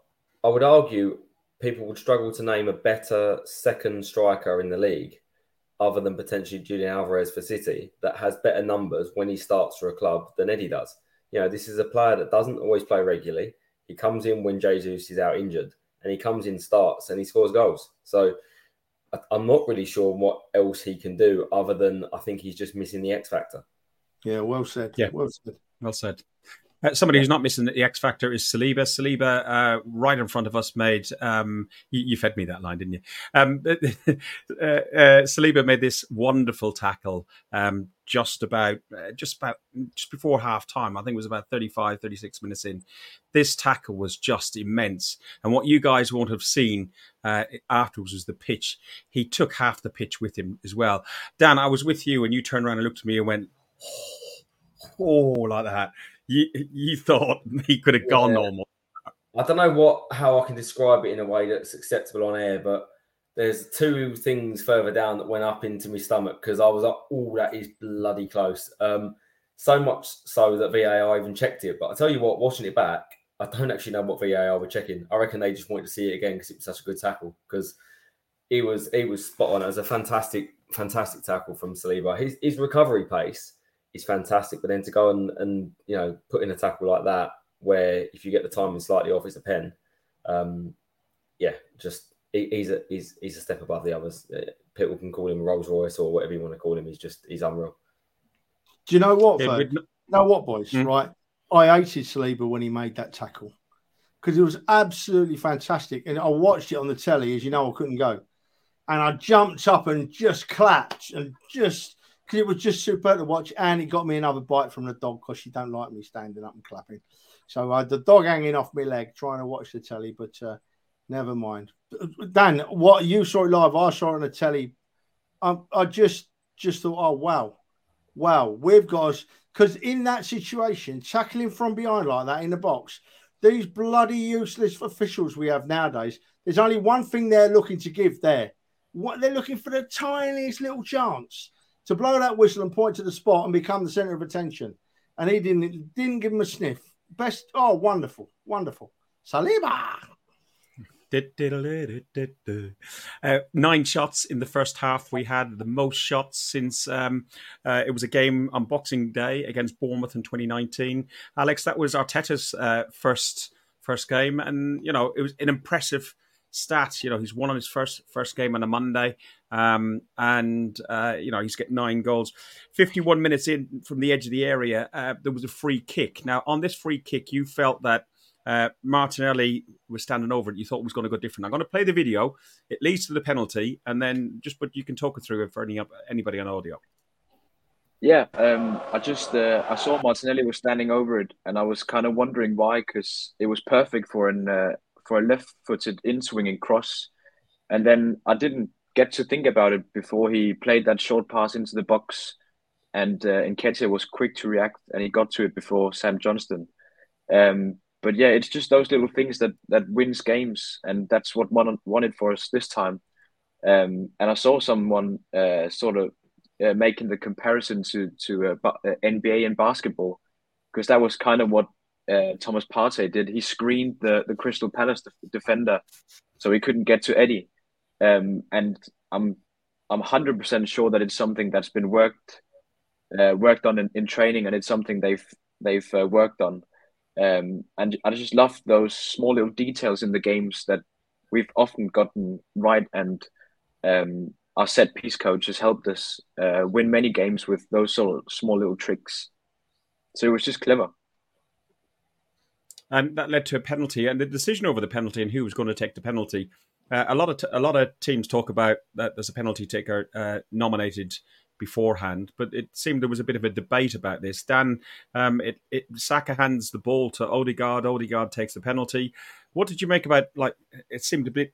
I would argue people would struggle to name a better second striker in the league other than potentially Julian Alvarez for City, that has better numbers when he starts for a club than Eddie does. You know, this is a player that doesn't always play regularly. He comes in when Jesus is out injured, and he comes in, starts, and he scores goals. So I'm not really sure what else he can do other than I think he's just missing the X factor. Yeah, well said. Yeah, well said. Well said. Uh, somebody who's not missing the X factor is Saliba. Saliba, uh, right in front of us, made. Um, you, you, fed me that line, didn't you? Um, uh, uh, Saliba made this wonderful tackle um, just about, uh, just about, just before half time. I think it was about 35, 36 minutes in. This tackle was just immense, and what you guys won't have seen uh, afterwards was the pitch. He took half the pitch with him as well. Dan, I was with you, and you turned around and looked at me and went, "Oh, like that." You you thought he could have gone yeah. normal. I don't know what how I can describe it in a way that's acceptable on air, but there's two things further down that went up into my stomach because I was like, "Oh, that is bloody close." Um, so much so that VAR even checked it. But I tell you what, watching it back, I don't actually know what VAR were checking. I reckon they just wanted to see it again because it was such a good tackle. Because he was he was spot on. It was a fantastic fantastic tackle from Saliba. His his recovery pace is fantastic. But then to go and, and you know put in a tackle like that, where if you get the timing slightly off, it's a pen. Um, yeah, just he, he's a he's he's a step above the others. Uh, people can call him Rolls Royce or whatever you want to call him. He's just he's unreal. Do you know what? Yeah, you know what, boys? Mm. Right, I hated Saliba when he made that tackle because it was absolutely fantastic, and I watched it on the telly. As you know, I couldn't go, and I jumped up and just clapped and just because it was just super to watch. And it got me another bite from the dog because she don't like me standing up and clapping. So I had the dog hanging off my leg trying to watch the telly, but uh, never mind. Dan, what you saw it live, I saw it on the telly. I, I just just thought, oh wow, wow, we've got because in that situation, tackling from behind like that in the box, these bloody useless officials we have nowadays. There's only one thing they're looking to give there. What they're looking for the tiniest little chance to blow that whistle and point to the spot and become the center of attention. And he didn't didn't give him a sniff. Best oh wonderful, wonderful. Saliba. Uh, nine shots in the first half. We had the most shots since um, uh, it was a game on Boxing Day against Bournemouth in 2019. Alex, that was Arteta's uh, first first game, and you know it was an impressive stats. You know, he's won on his first first game on a Monday, um, and uh, you know he's got nine goals. Fifty-one minutes in from the edge of the area, uh, there was a free kick. Now, on this free kick, you felt that uh, Martinelli was standing over it. You thought it was going to go different. I'm going to play the video. It leads to the penalty, and then just but you can talk it through for any anybody on audio. Yeah, um, I just uh, I saw Martinelli was standing over it, and I was kind of wondering why, because it was perfect for an uh, for a left-footed in-swinging cross, and then I didn't get to think about it before he played that short pass into the box, and uh, Nketiah was quick to react, and he got to it before Sam Johnstone. Um, but yeah, it's just those little things that that wins games, and that's what one wanted for us this time. Um, and I saw someone uh, sort of uh, making the comparison to to uh, uh NBA and basketball, because that was kind of what uh, Thomas Partey did. He screened the, the Crystal Palace defender, so he couldn't get to Eddie. Um, and I'm I'm hundred percent sure that it's something that's been worked uh, worked on in, in, training, and it's something they've they've uh, worked on. Um, and I just love those small little details in the games that we've often gotten right, and um, our set piece coach has helped us uh, win many games with those sort of small little tricks. So it was just clever and that led to a penalty. And the decision over the penalty and who was going to take the penalty, uh, a lot of t- a lot of teams talk about that there's a penalty taker uh, nominated beforehand, but it seemed there was a bit of a debate about this. Dan, um, it, it Saka hands the ball to Odegaard. Odegaard takes the penalty. What did you make about like? It seemed a bit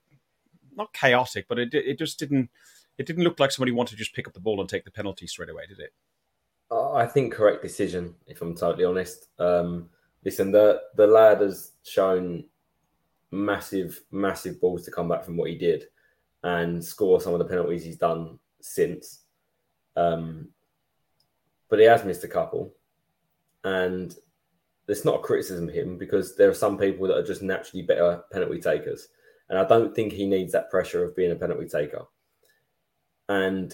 not chaotic, but it it just didn't it didn't look like somebody wanted to just pick up the ball and take the penalty straight away, did it? I think correct decision, if I'm totally honest. Um, listen, the the lad has shown massive, massive balls to come back from what he did and score some of the penalties he's done since. Um, but he has missed a couple, and it's not a criticism of him because there are some people that are just naturally better penalty takers, and I don't think he needs that pressure of being a penalty taker. And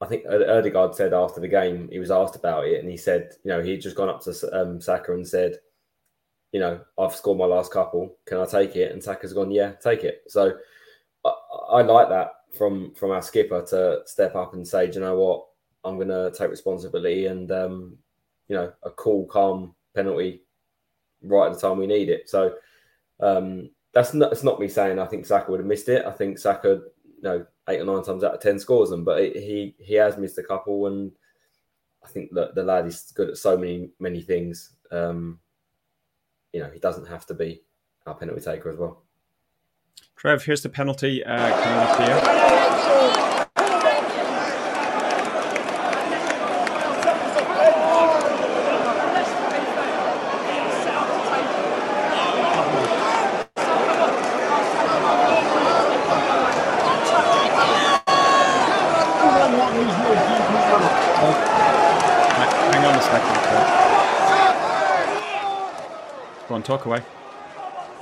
I think Ødegaard said after the game, he was asked about it, and he said, you know, he'd just gone up to um, Saka and said, you know, I've scored my last couple. Can I take it? And Saka's gone, yeah, take it. So I, I like that from from our skipper to step up and say, you know what, I'm going to take responsibility and um, you know a cool, calm penalty right at the time we need it. So um, that's not it's not me saying I think Saka would have missed it. I think Saka, you know, eight or nine times out of ten scores them, but it, he he has missed a couple, and I think that the lad is good at so many many things. Um, you know, he doesn't have to be our penalty taker as well. Trev, here's the penalty uh, coming up here.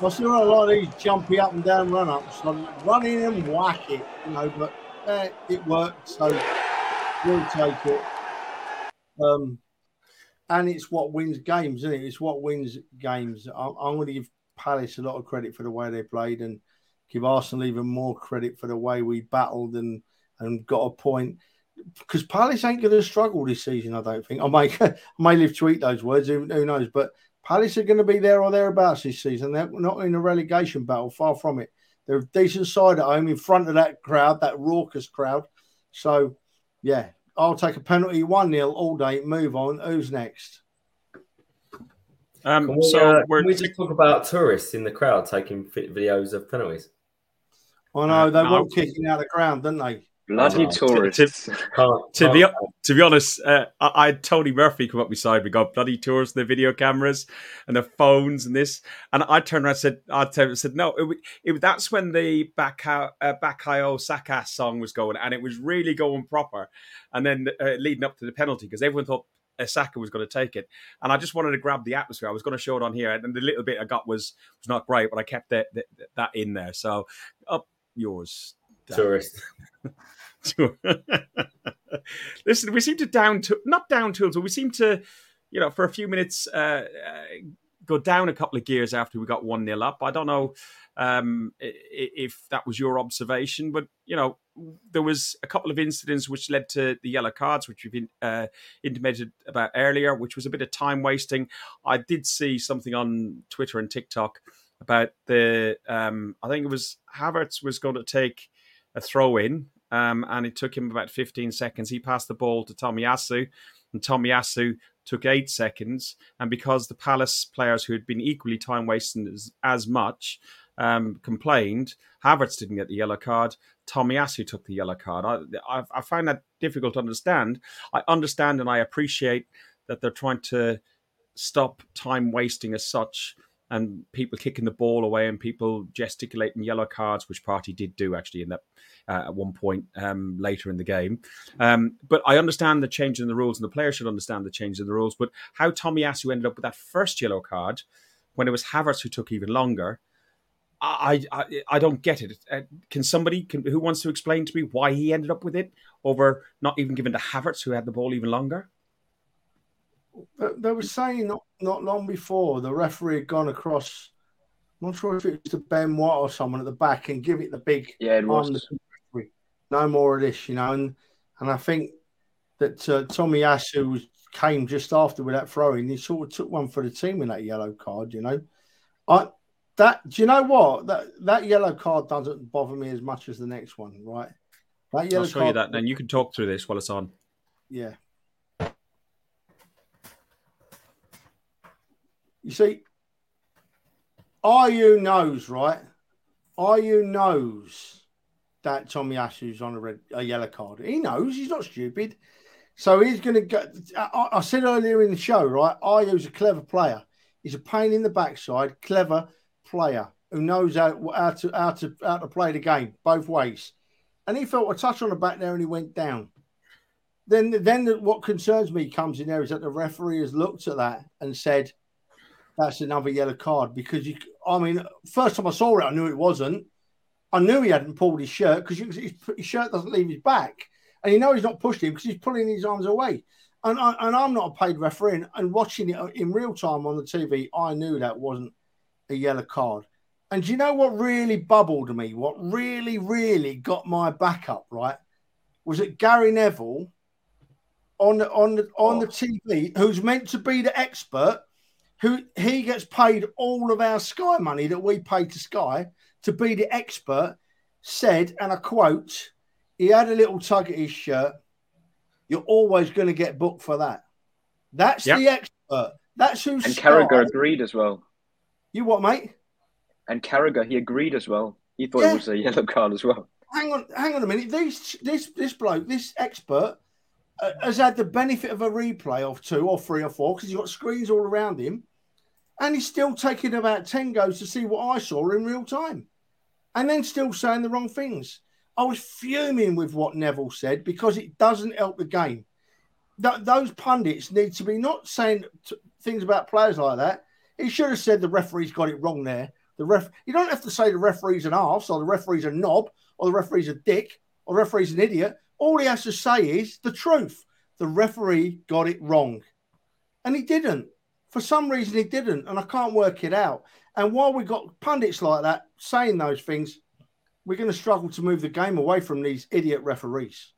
Well, see, a lot of these jumpy up and down run ups, so run in and whack it, you know, but eh, it worked, so we'll take it. Um, and it's what wins games, isn't it? It's what wins games. I'm, I'm going to give Palace a lot of credit for the way they played and give Arsenal even more credit for the way we battled and, and got a point. Because Palace ain't going to struggle this season, I don't think. I may, I may live to eat those words, who, who knows? But Palace are going to be there or thereabouts this season. They're not in a relegation battle, far from it. They're a decent side at home in front of that crowd, that raucous crowd. So, yeah, I'll take a penalty 1 0 all day. Move on. Who's next? Um, we, so, uh, can we just talk about tourists in the crowd taking videos of penalties? I know, they uh, were kicking out of the ground, didn't they? Bloody tourists. To, to, to be to be honest, uh, I, I, had Tony Murphy come up beside me, got bloody tours, the video cameras and the phones and this, and I turned around and said, I said no, it, it, that's when the Baka uh, Bukayo Saka song was going, and it was really going proper, and then uh, leading up to the penalty because everyone thought Saka was going to take it, and I just wanted to grab the atmosphere. I was going to show it on here, and the little bit I got was was not great, but I kept that that, that in there. So up yours, tourist. Listen, we seem to down to not down tools, but we seem to, you know, for a few minutes uh, uh, go down a couple of gears after we got one nil up. I don't know um, if that was your observation, but you know, there was a couple of incidents which led to the yellow cards, which we've uh, intimated about earlier, which was a bit of time wasting. I did see something on Twitter and TikTok about the, um, I think it was Havertz was going to take a throw in um, and it took him about 15 seconds. He passed the ball to Tomiyasu, and Tomiyasu took eight seconds. And because the Palace players who had been equally time wasting as, as much um, complained, Havertz didn't get the yellow card. Tomiyasu took the yellow card. I, I, I find that difficult to understand. I understand and I appreciate that they're trying to stop time wasting as such and people kicking the ball away and people gesticulating yellow cards, which Partey did do actually in that uh, at one point um, later in the game. Um, but I understand the change in the rules, and the players should understand the change in the rules. But how Tomiyasu ended up with that first yellow card when it was Havertz who took even longer, I I, I don't get it. Uh, can somebody can, who wants to explain to me why he ended up with it over not even giving to Havertz who had the ball even longer? They were saying not, not long before the referee had gone across. I'm not sure if it was to Ben White or someone at the back and give it the big yeah, it was no more of this, you know. And and I think that uh, Tomiyasu came just after with that throwing. He sort of took one for the team in that yellow card, you know. I that do you know what that that yellow card doesn't bother me as much as the next one, right? That yellow I'll show card, you that, then you can talk through this while it's on. Yeah. You see, Ayew knows, right? Ayew knows that Tomiyasu's on a red, a yellow card. He knows he's not stupid, so he's going to go. I, I, said earlier in the show, right? Ayew's a clever player. He's a pain in the backside, clever player who knows how, how to how to how to play the game both ways. And he felt a touch on the back there, and he went down. Then, then what concerns me comes in there is that the referee has looked at that and said, "That's another yellow card." Because you, I mean, first time I saw it, I knew it wasn't I knew he hadn't pulled his shirt because his, his, shirt doesn't leave his back. and you know he's not pushing him because he's pulling his arms away. And, I, and I'm not a paid referee, and, watching it in real time on the TV, I knew that wasn't a yellow card. And do you know what really bubbled me? What really, really got my back up, right? Was it Gary Neville on the on the on the oh. TV, who's meant to be the expert, who he gets paid all of our Sky money that we pay to Sky to be the expert, said, and I quote, he had a little tug at his shirt. You're always going to get booked for that. That's yep. the expert. That's who's and Carragher agreed as well. You what, mate? And Carragher, he agreed as well. He thought yeah. it was a yellow card as well. Hang on, hang on a minute. This this this bloke, this expert, uh, has had the benefit of a replay of two or three or four because he's got screens all around him, and he's still taking about ten goes to see what I saw in real time, and then still saying the wrong things. I was fuming with what Neville said because it doesn't help the game. Th- those pundits need to be not saying t- things about players like that. He should have said the referee's got it wrong there. The ref, you don't have to say the referee's an arse or the referee's a knob or the referee's a dick or the referee's an idiot. All he has to say is the truth. The referee got it wrong. And he didn't. For some reason, he didn't. And I can't work it out. And while we've got pundits like that saying those things, we're going to struggle to move the game away from these idiot referees.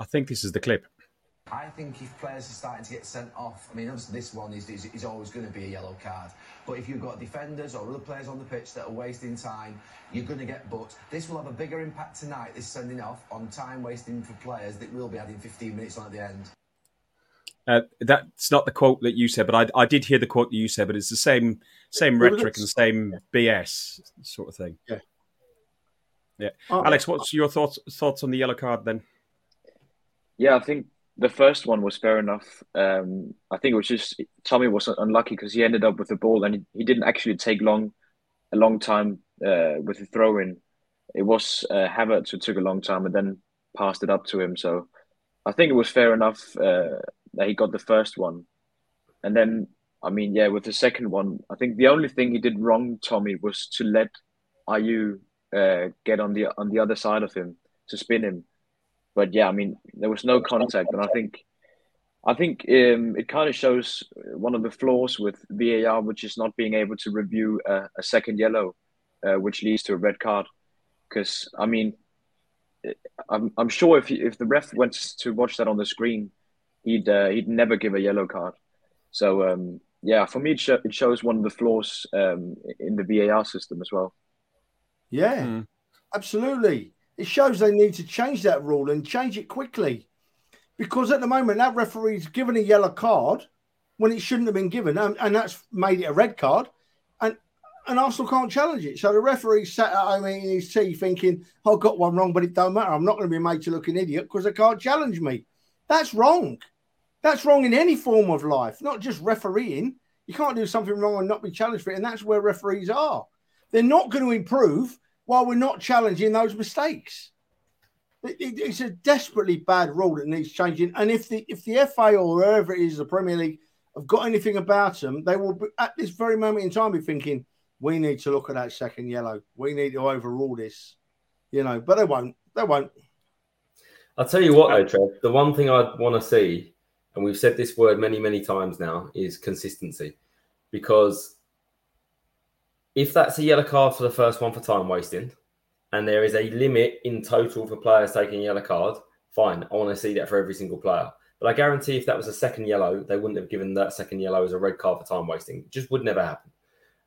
I think this is the clip. I think if players are starting to get sent off, I mean, obviously this one is, is, is, always going to be a yellow card. But if you've got defenders or other players on the pitch that are wasting time, you're going to get booked. This will have a bigger impact tonight, this sending off, on time wasting for players that will be adding 15 minutes on at the end. Uh, that's not the quote that you said, but I, I, did hear the quote that you said, but it's the same same rhetoric and same BS sort of thing. Yeah. Yeah. Uh, Alex, what's your thoughts thoughts on the yellow card then? Yeah, I think the first one was fair enough. Um, I think it was just Tommy was unlucky because he ended up with the ball and he, he didn't actually take long, a long time uh, with the throw in. It was uh, Havertz who took a long time and then passed it up to him. So I think it was fair enough uh, that he got the first one. And then, I mean, yeah, with the second one, I think the only thing he did wrong, Tommy, was to let Ayew uh, get on the on the other side of him to spin him but yeah, I mean, there was no contact, and I think, I think um, it kind of shows one of the flaws with VAR, which is not being able to review a, a second yellow, uh, which leads to a red card. Because I mean, I'm I'm sure if he, if the ref went to watch that on the screen, he'd uh, he'd never give a yellow card. So um, yeah, for me, it, sh- it, shows one of the flaws um, in the VAR system as well. Yeah, mm. absolutely. It shows they need to change that rule and change it quickly. Because at the moment, that referee's given a yellow card when it shouldn't have been given, and, and that's made it a red card. And and Arsenal can't challenge it. So the referee sat at home eating his tea thinking, I got one wrong, but it don't matter. I'm not going to be made to look an idiot because they can't challenge me. That's wrong. That's wrong in any form of life, not just refereeing. You can't do something wrong and not be challenged for it. And that's where referees are. They're not going to improve while we're not challenging those mistakes. It, it, it's a desperately bad rule that needs changing. And if the if the FA or whoever it is, the Premier League, have got anything about them, they will be, at this very moment in time be thinking, we need to look at that second yellow. We need to overrule this, you know. But they won't. They won't. I'll tell you what, though, uh, Trev. The one thing I'd want to see, and we've said this word many, many times now, is consistency. Because if that's a yellow card for the first one for time wasting, and there is a limit in total for players taking a yellow card, fine. I want to see that for every single player. But I guarantee if that was a second yellow, they wouldn't have given that second yellow as a red card for time wasting. It just would never happen.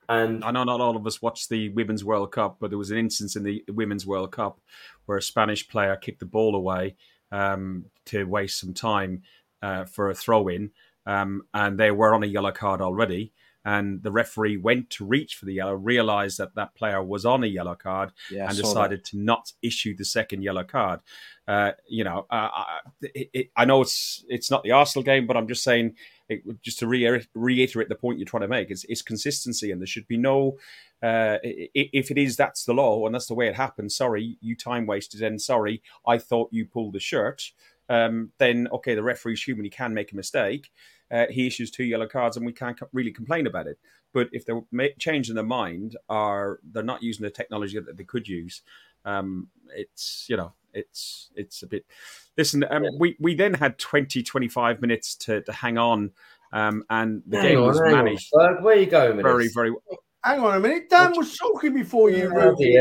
And I know not all of us watched the Women's World Cup, but there was an instance in the Women's World Cup where a Spanish player kicked the ball away um, to waste some time uh, for a throw in, um, and they were on a yellow card already and the referee went to reach for the yellow, realized that that player was on a yellow card, yeah, and decided that. to not issue the second yellow card. Uh, you know, uh, I, it, I know it's it's not the Arsenal game, but I'm just saying, it, just to re- reiterate the point you're trying to make, it's, it's consistency, and there should be no. Uh, if it is that's the law and that's the way it happens, sorry, you time wasted, and sorry, I thought you pulled the shirt. Um, then okay, the referee's human; he can make a mistake uh, he issues two yellow cards, and we can't really complain about it. But if they're changing their mind, or they're not using the technology that they could use, um, it's you know it's it's a bit. Listen, um, we we then had 20, 25 minutes to, to hang on, um, and the Hang game on, was hang on, managed where are you going with very this? very. Hang on a minute. Dan was talking before you. Bloody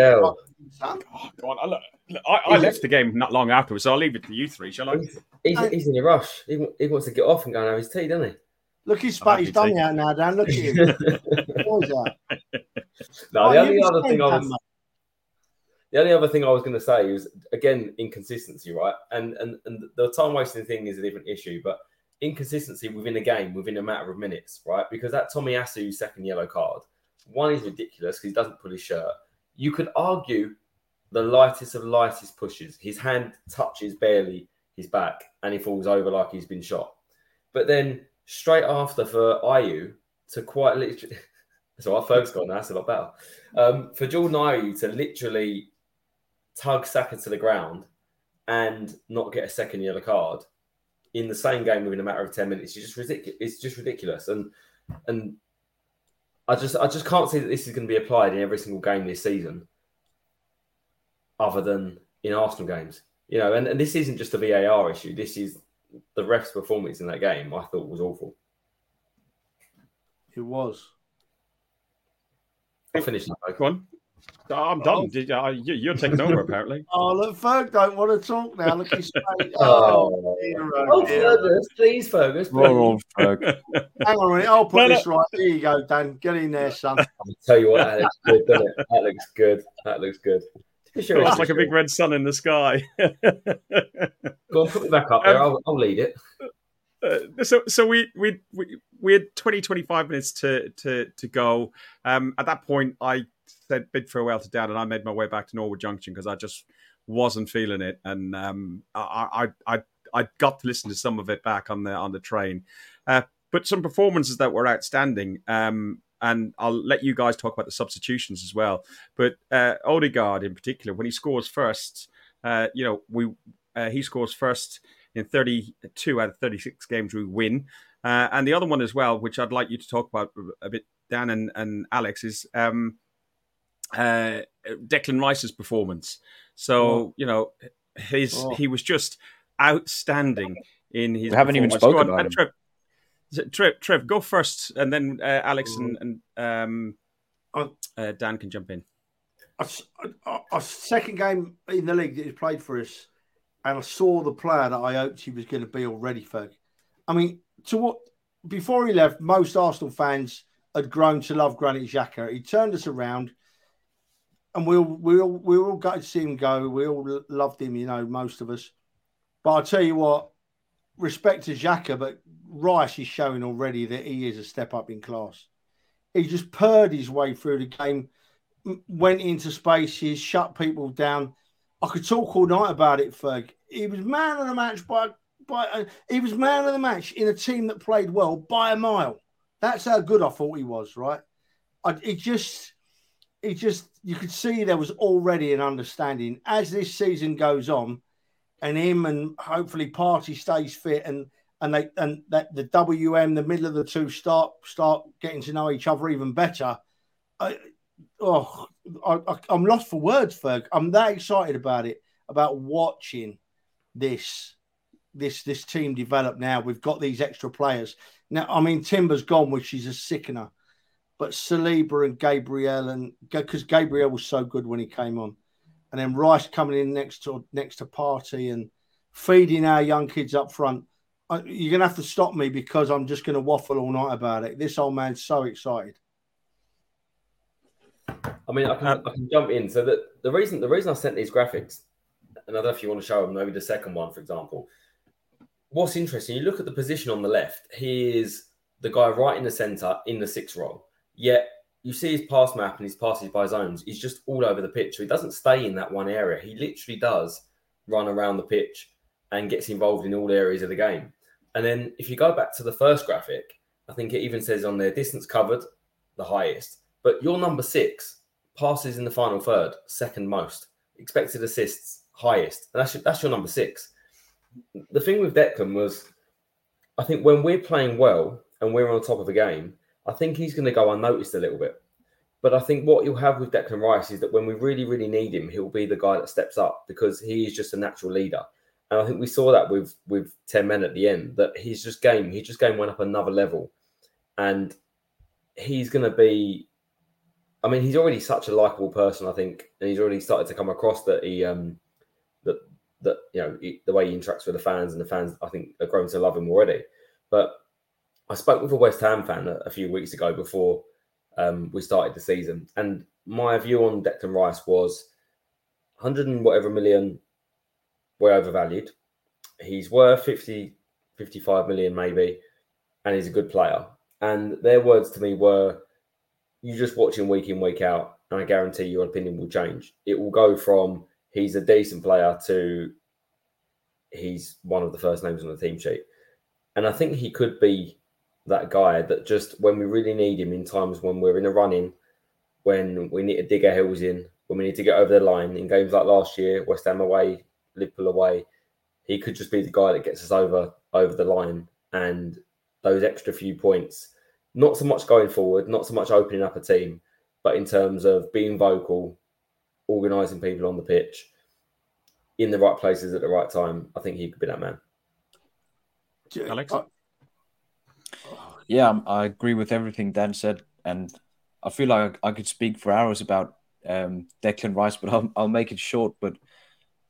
ruined it. hell. Son. Oh, go on, I, look, look, I, I left the game not long afterwards, so I'll leave it to you three. Shall I? He's, he's, he's in a rush. He, he wants to get off and go and have his tea, doesn't he? Look, he's I'll spat his have your dummy out now, Dan. Look at him. No, Oh, the you only other thing I was mate. the only other thing I was going to say was again inconsistency, right? And and and the time wasting thing is a different issue, but inconsistency within a game within a matter of minutes, right? Because that Tomiyasu second yellow card, one is ridiculous because he doesn't pull his shirt. You could argue the lightest of lightest pushes. His hand touches barely his back and he falls over like he's been shot. But then straight after for Ayew to quite literally, so our Ferg's gone that's a lot better. Um, for Jordan Ayew to literally tug Saka to the ground and not get a second yellow card in the same game within a matter of 10 minutes is just ridiculous. It's just ridiculous. And and I just I just can't see that this is going to be applied in every single game this season, other than in Arsenal games. You know, and, and this isn't just a VAR issue. This is the ref's performance in that game. I thought was awful. It was. I finished. now. Go on. Oh, I'm done. Did- uh, you- You're taking over, apparently. Oh, look, Ferg don't want to talk now. Look, he's straight. Oh. Oh, dear, oh, Oh, dear. Fergus, please, Fergus. please. Hang on a minute. I'll put No, no. this right. There you go, Dan. Get in there, son. I'll tell you what, that looks good, doesn't it? That looks good. That looks good. Sure, It's like a big red sun in the sky. Go on, put me back up there. I'll, I'll lead it. Uh, so so we we we we had 20 25 minutes to to to go. Um at that point i said bid farewell to dan and i made my way back to norwood junction because i just wasn't feeling it. And um i i i i got to listen to some of it back on the on the train. Uh but some performances that were outstanding um and I'll let you guys talk about the substitutions as well. But uh, Odegaard, in particular, when he scores first, uh, you know, we uh, he scores first in 32 out of 36 games we win. Uh, and the other one as well, which I'd like you to talk about a bit, Dan and, and Alex, is um, uh, Declan Rice's performance. So, Oh. you know, his Oh. he was just outstanding in his. We haven't even spoken on, about and Trev, Trev, Trev, go first, and then uh, Alex and, and um, Oh. uh, Dan can jump in. a, a- a second game in the league that he played for us, and I saw the player that I hoped he was going to be already. Ferg, I mean, to what before he left, most Arsenal fans had grown to love Granit Xhaka. He turned us around, and we all we all we all got to see him go. We all loved him, you know, most of us. But I tell you what, respect to Xhaka, but Rice is showing already that he is a step up in class. He just purred his way through the game went into spaces, shut people down. I could talk all night about it, Ferg. He was man of the match by by. Uh, he was man of the match in a team that played well by a mile. That's how good I thought he was. Right? I, it just, it just, you could see there was already an understanding as this season goes on, and him and hopefully Partey stays fit and and they and that the WM, the middle of the two start start getting to know each other even better. I, oh, I, I'm lost for words, Ferg. I'm that excited about it, about watching this this this team develop. Now we've got these extra players. Now, I mean, Timber's gone, which is a sickener, but Saliba and Gabriel and because Gabriel was so good when he came on, and then Rice coming in next to next to Partey and feeding our young kids up front. I, you're gonna have to stop me because I'm just gonna waffle all night about it. This old man's so excited. I mean, I can, I can jump in. So the, the reason the reason I sent these graphics, know if you want to show them, maybe the second one, for example. What's interesting, you look at the position on the left. He is the guy right in the centre in the six role. Yet you see his pass map and his passes by zones. He's just all over the pitch. So he doesn't stay in that one area. He literally does run around the pitch and gets involved in all areas of the game. And then if you go back to the first graphic, I think it even says on there distance covered, the highest. But your number six passes in the final third, second most. Expected assists, highest. And that's your, that's your number six. The thing with Declan was, I think when we're playing well and we're on top of the game, I think he's going to go unnoticed a little bit. but I think what you'll have with Declan Rice is that when we really, really need him, he'll be the guy that steps up because he is just a natural leader. And I think we saw that with with 10 men at the end, that he's just game, he just game went up another level. And he's gonna be I mean, he's already such a likable person, I think, and he's already started to come across that he um that you know the way he interacts with the fans and the fans I think are growing to love him already. But I spoke with a West Ham fan a, a few weeks ago before um, we started the season, and my view on Declan Rice was 100 and whatever million way overvalued. He's worth 50, 55 million maybe, and he's a good player. And their words to me were, "You just watch him week in week out, and I guarantee your opinion will change. It will go from he's a decent player to he's one of the first names on the team sheet." And I think he could be that guy that just when we really need him in times when we're in a running, when we need to dig our heels in, when we need to get over the line in games like last year, West Ham away, Liverpool away, he could just be the guy that gets us over over the line and those extra few points. Not so much going forward, not so much opening up a team, but in terms of being vocal, organising people on the pitch, in the right places at the right time. I think he could be that man. Alex? Yeah, I agree with everything Dan said, and I feel like I could speak for hours about um, Declan Rice, but I'll, I'll make it short. But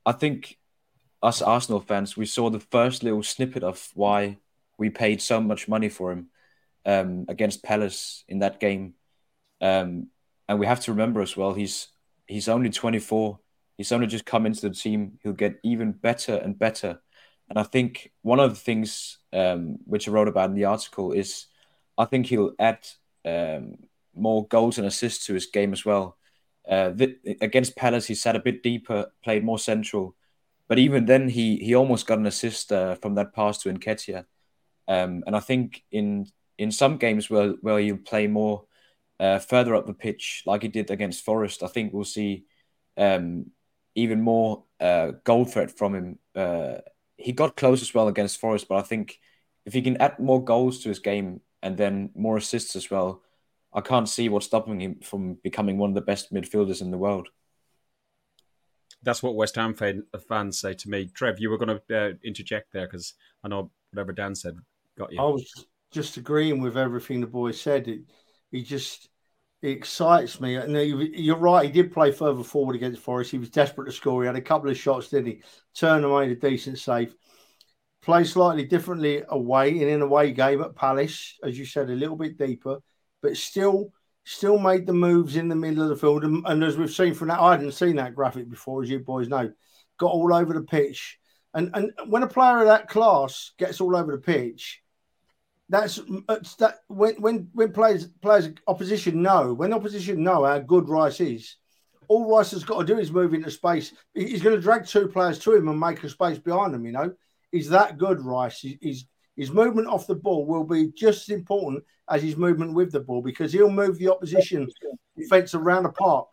I think us Arsenal fans, we saw the first little snippet of why we paid so much money for him um, against Palace in that game, um, and we have to remember as well he's he's only 24. He's only just come into the team. He'll get even better and better and I think one of the things um, which I wrote about in the article is I think he'll add um, more goals and assists to his game as well. Uh, th- against Palace, he sat a bit deeper, played more central, but even then, he he almost got an assist uh, from that pass to Nketiah. Um, and I think in in some games where where you play more uh, further up the pitch, like he did against Forest, I think we'll see um, even more uh, goal threat from him uh, he got close as well against Forest, but I think if he can add more goals to his game and then more assists as well, I can't see what's stopping him from becoming one of the best midfielders in the world. That's what West Ham fans say to me. Trev, you were going to uh, interject there because I know whatever Dan said got you. I was just agreeing with everything the boy said. It, he just it excites me. And you're right. He did play further forward against Forest. He was desperate to score. He had a couple of shots, didn't he? Turned away a decent save. Play slightly differently away in an away game at Palace, as you said, a little bit deeper, but still, still made the moves in the middle of the field. And, and as we've seen from that, I hadn't seen that graphic before, as you boys know. Got all over the pitch. And and when a player of that class gets all over the pitch, that's uh, that when when when players players opposition know when opposition know how good Rice is, all Rice has got to do is move into space. He's going to drag two players to him and make a space behind him. You know, he's that good. Rice. He's his movement off the ball will be just as important as his movement with the ball because he'll move the opposition defense around the park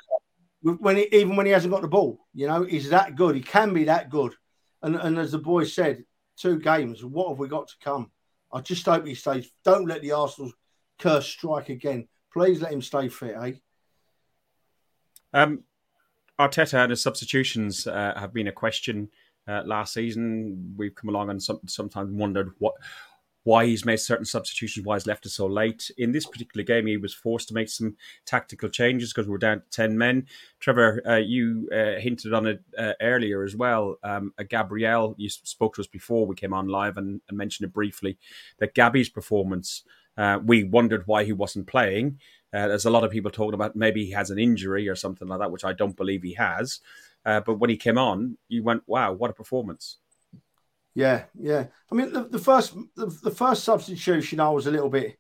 when he, even when he hasn't got the ball. You know, he's that good. He can be that good. And and as the boy said, two games. What have we got to come? I just hope he stays. Don't let the Arsenal curse strike again. Please let him stay fit, eh? Um, Arteta and his substitutions uh, have been a question uh, last season. We've come along and some, sometimes wondered what why he's made certain substitutions, why he's left us so late. In this particular game, he was forced to make some tactical changes because we're down to 10 men. Trevor, uh, you uh, hinted on it uh, earlier as well. Um, Gabriel, you spoke to us before we came on live and, and mentioned it briefly, that Gabby's performance, uh, we wondered why he wasn't playing. Uh, there's a lot of people talking about maybe he has an injury or something like that, which I don't believe he has. Uh, but when he came on, you went, wow, what a performance. Yeah, yeah. I mean, the, the first the, the, first substitution, I was a little bit,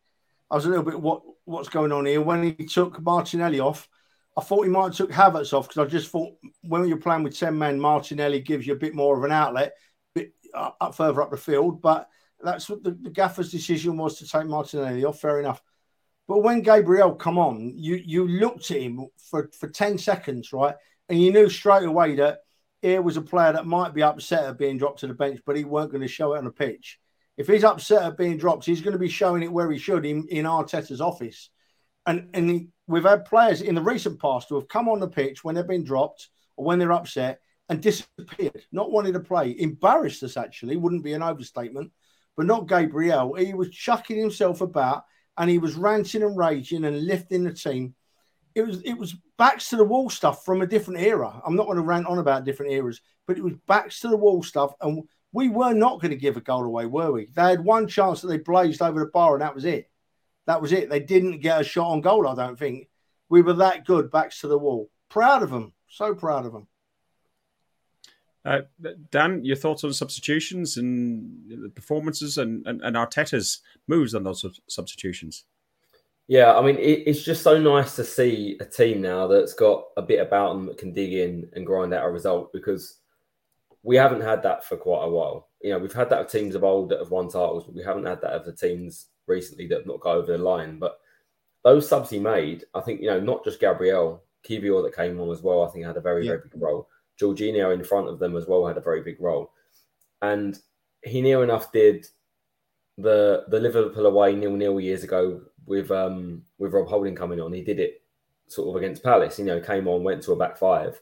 I was a little bit what what's going on here. When he took Martinelli off, I thought he might have took Havertz off because I just thought when you're playing with ten men, Martinelli gives you a bit more of an outlet, bit up, up further up the field. But that's what the, the gaffer's decision was to take Martinelli off. Fair enough. But when Gabriel come on, you you looked at him for for ten seconds, right, and you knew straight away that here was a player that might be upset at being dropped to the bench, but he weren't going to show it on the pitch. If he's upset at being dropped, he's going to be showing it where he should in, in Arteta's office. And and we've had players in the recent past who have come on the pitch when they've been dropped or when they're upset and disappeared, not wanting to play. Embarrassed us, actually, wouldn't be an overstatement, but not Gabriel. He was chucking himself about and he was ranting and raging and lifting the team. It was it was backs to the wall stuff from a different era. I'm not going to rant on about different eras, but it was backs to the wall stuff, and we were not going to give a goal away, were we? They had one chance that they blazed over the bar, and that was it. That was it. They didn't get a shot on goal. I don't think we were that good. Backs to the wall. Proud of them. So proud of them. Uh, Dan, your thoughts on substitutions and the performances and, and, and Arteta's moves on those substitutions? Yeah, I mean, it, it's just so nice to see a team now that's got a bit about them that can dig in and grind out a result because we haven't had that for quite a while. You know, we've had that of teams of old that have won titles, but we haven't had that of the teams recently that have not got over the line. But those subs he made, I think, you know, not just Gabriel, Kiwior that came on as well, I think had a very, yeah. very big role. Jorginho in front of them as well had a very big role. And he near enough did the the Liverpool away nil nil years ago with um with Rob Holding coming on. He did it sort of against Palace. You know, came on, went to a back five,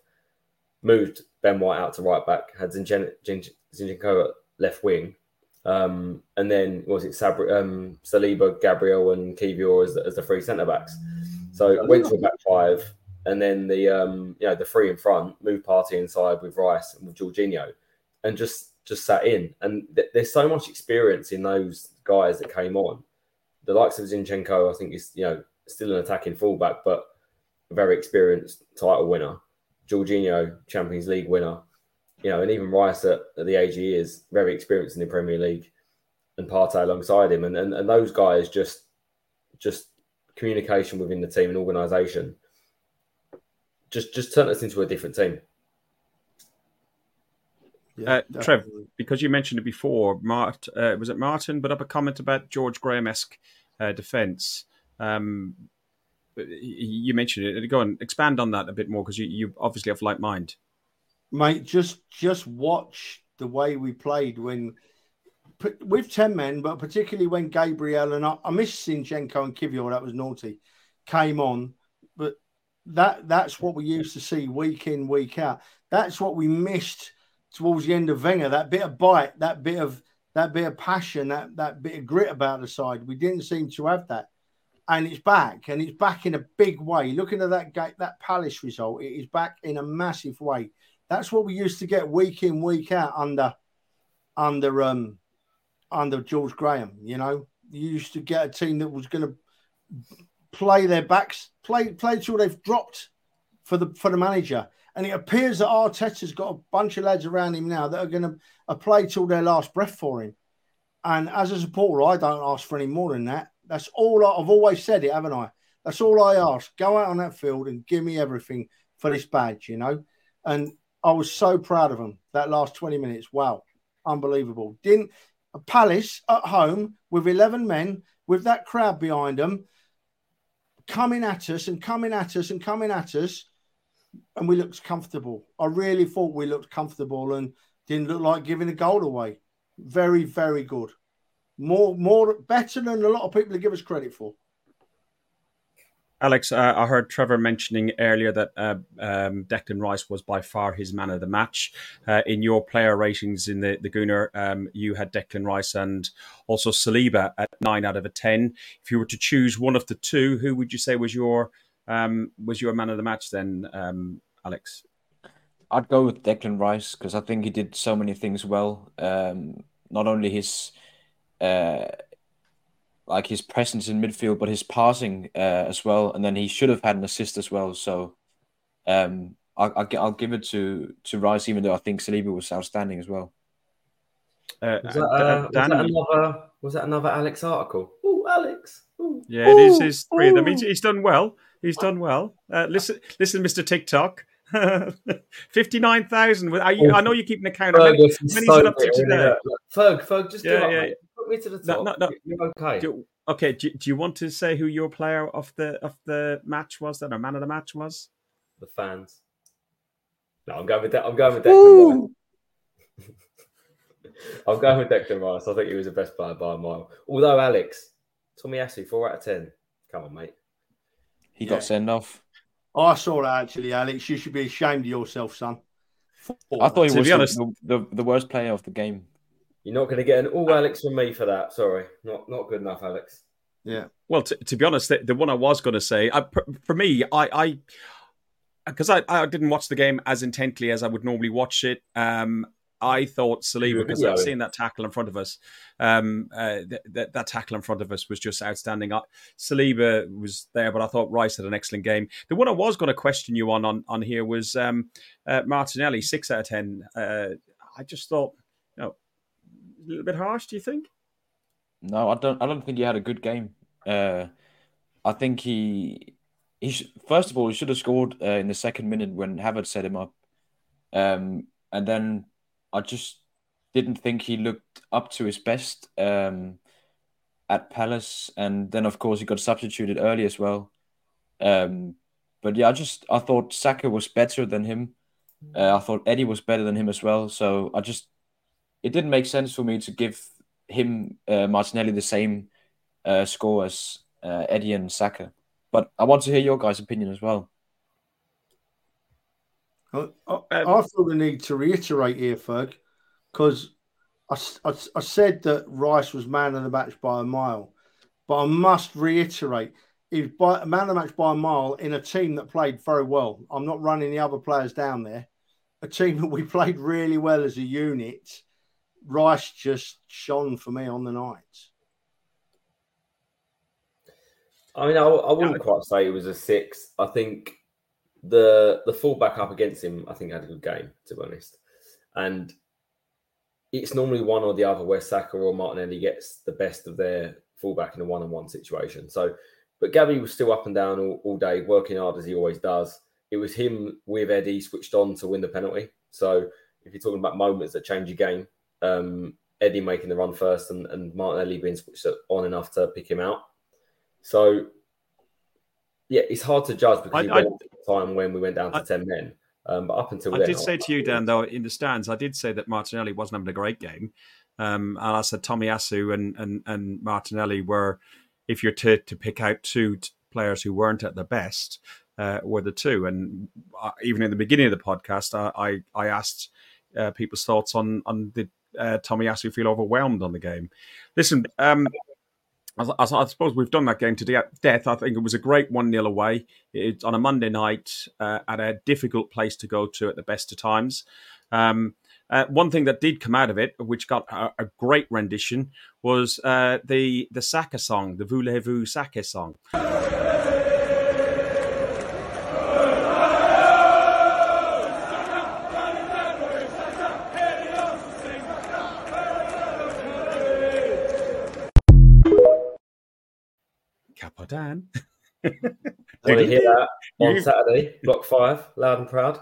moved Ben White out to right back, had Zinchenko at left wing, um, and then was it Sabri, um, Saliba, Gabriel, and Kiwior as, as the three centre backs. So went to a back five, and then the um, you know the three in front moved Partey inside with Rice and with Jorginho, and just just sat in. And th- there's so much experience in those guys that came on. The likes of Zinchenko, I think, is you know still an attacking fullback, but a very experienced title winner. Jorginho, Champions League winner, you know, and even Rice at, at the age he is, very experienced in the Premier League, and Partey alongside him, and, and and those guys just just communication within the team and organisation just just turn us into a different team. Yeah, uh, Trev, because you mentioned it before, Mart, uh, was it Martin? But up a comment about George Graham esque uh, defence. Um, you mentioned it. Go on, expand on that a bit more because you, you obviously have like mind, mate. Just just watch the way we played when with ten men, but particularly when Gabriel and I, I missed Zinchenko and Kiwior. That was naughty. Came on, but that that's what we used to see week in week out. That's what we missed towards the end of Wenger. That bit of bite, that bit of that bit of passion, that that bit of grit about the side. We didn't seem to have that, and it's back, and it's back in a big way. Looking at that gate, that Palace result, it is back in a massive way. That's what we used to get week in week out under under um under George Graham. You know, you used to get a team that was going to play their backs, play play till they've dropped for the for the manager. And it appears that Arteta's got a bunch of lads around him now that are going to play till their last breath for him. And as a supporter, I don't ask for any more than that. That's all I, have always said it, haven't I? That's all I ask. Go out on that field and give me everything for this badge, you know. And I was so proud of them that last 20 minutes. Wow, unbelievable. Didn't a Palace at home with 11 men with that crowd behind them coming at us and coming at us and coming at us, and we looked comfortable. I really thought we looked comfortable and didn't look like giving a goal away. Very, very good. More, more better than a lot of people give us credit for. Alex, uh, I heard Trevor mentioning earlier that uh, um, Declan Rice was by far his man of the match. Uh, in your player ratings in the, the Gooner, um, you had Declan Rice and also Saliba at nine out of a ten. If you were to choose one of the two, who would you say was your um, was your man of the match then, um, Alex? I'd go with Declan Rice because I think he did so many things well. Um, not only his uh, like his presence in midfield, but his passing uh, as well. And then he should have had an assist as well. So um, I'll, I'll, I'll give it to to Rice, even though I think Saliba was outstanding as well. Uh, was, that, uh, was, that, another, was that another Alex article? Oh, Alex. Ooh. Yeah, it is his three of them. He's, he's done well. He's done well. Uh, listen, listen, Mr. TikTok. Fifty-nine thousand. I, I know you're keeping account of many, many so up to today. Ferg, Ferg, just yeah, yeah, yeah put me to the top. No, no, no. You're okay. Do, okay. Do, do you want to say who your player of the of the match was? Then, or man of the match was? The fans. No, I'm going with that. I'm going with Declan Rice. I'm going with Declan Rice. I think he was the best player by a mile. Although Alex, Tomiyasu, four out of ten. Come on, mate. He got sent off. I saw that actually, Alex. You should be ashamed of yourself, son. I thought he was the, honest- the, the, the worst player of the game. You're not going to get an all Alex from me for that. Sorry, not not good enough, Alex. Yeah. Well, to, to be honest, the, the one I was going to say, I, for me, I, I, because I, I didn't watch the game as intently as I would normally watch it. Um, I thought Saliba because I've seen that tackle in front of us. Um, uh, that, that that tackle in front of us was just outstanding. I, Saliba was there, but I thought Rice had an excellent game. The one I was going to question you on on, on here was um, uh, Martinelli, six out of ten. Uh, I just thought, you know, a little bit harsh. Do you think? No, I don't. I don't think he had a good game. Uh, I think he he sh- first of all he should have scored uh, in the second minute when Havertz set him up, um, and then I just didn't think he looked up to his best um, at Palace, and then of course he got substituted early as well. Um, but yeah, I just I thought Saka was better than him. Uh, I thought Eddie was better than him as well. So I just it didn't make sense for me to give him uh, Martinelli the same uh, score as uh, Eddie and Saka. But I want to hear your guys' opinion as well. I, I, I feel the need to reiterate here, Ferg, because I I said that Rice was man of the match by a mile, but I must reiterate he's was by, man of the match by a mile in a team that played very well. I'm not running the other players down there. A team that we played really well as a unit. Rice just shone for me on the night. I mean, I, I wouldn't quite say it was a six. I think the the fullback up against him, I think had a good game to be honest, and it's normally one or the other where Saka or Martinelli gets the best of their fullback in a one on one situation. So, but Gabby was still up and down all, all day, working hard as he always does. It was him with Eddie switched on to win the penalty. So, if you're talking about moments that change your game, um, Eddie making the run first and, and Martinelli being switched on enough to pick him out. So, yeah, it's hard to judge because I- I- the time when we went down to I- 10 men. Um, but up until I then, did say to you, Dan, though, in the stands, I did say that Martinelli wasn't having a great game. Um, and I said Tomiyasu and, and, and Martinelli were, if you're to, to pick out two t- players who weren't at their best, uh, were the two. And uh, even in the beginning of the podcast, I, I, I asked uh, people's thoughts on, on did uh, Tomiyasu feel overwhelmed on the game. Listen, um, I, I, suppose we've done that game to de- death. I think it was a great 1 0 away. It's on a Monday night uh, at a difficult place to go to at the best of times. Um, uh, one thing that did come out of it, which got a, a great rendition, was uh, the the Saka song, the Voulez-vous Saka song. Capodan. Want to hear that on Saturday, block five, loud and proud.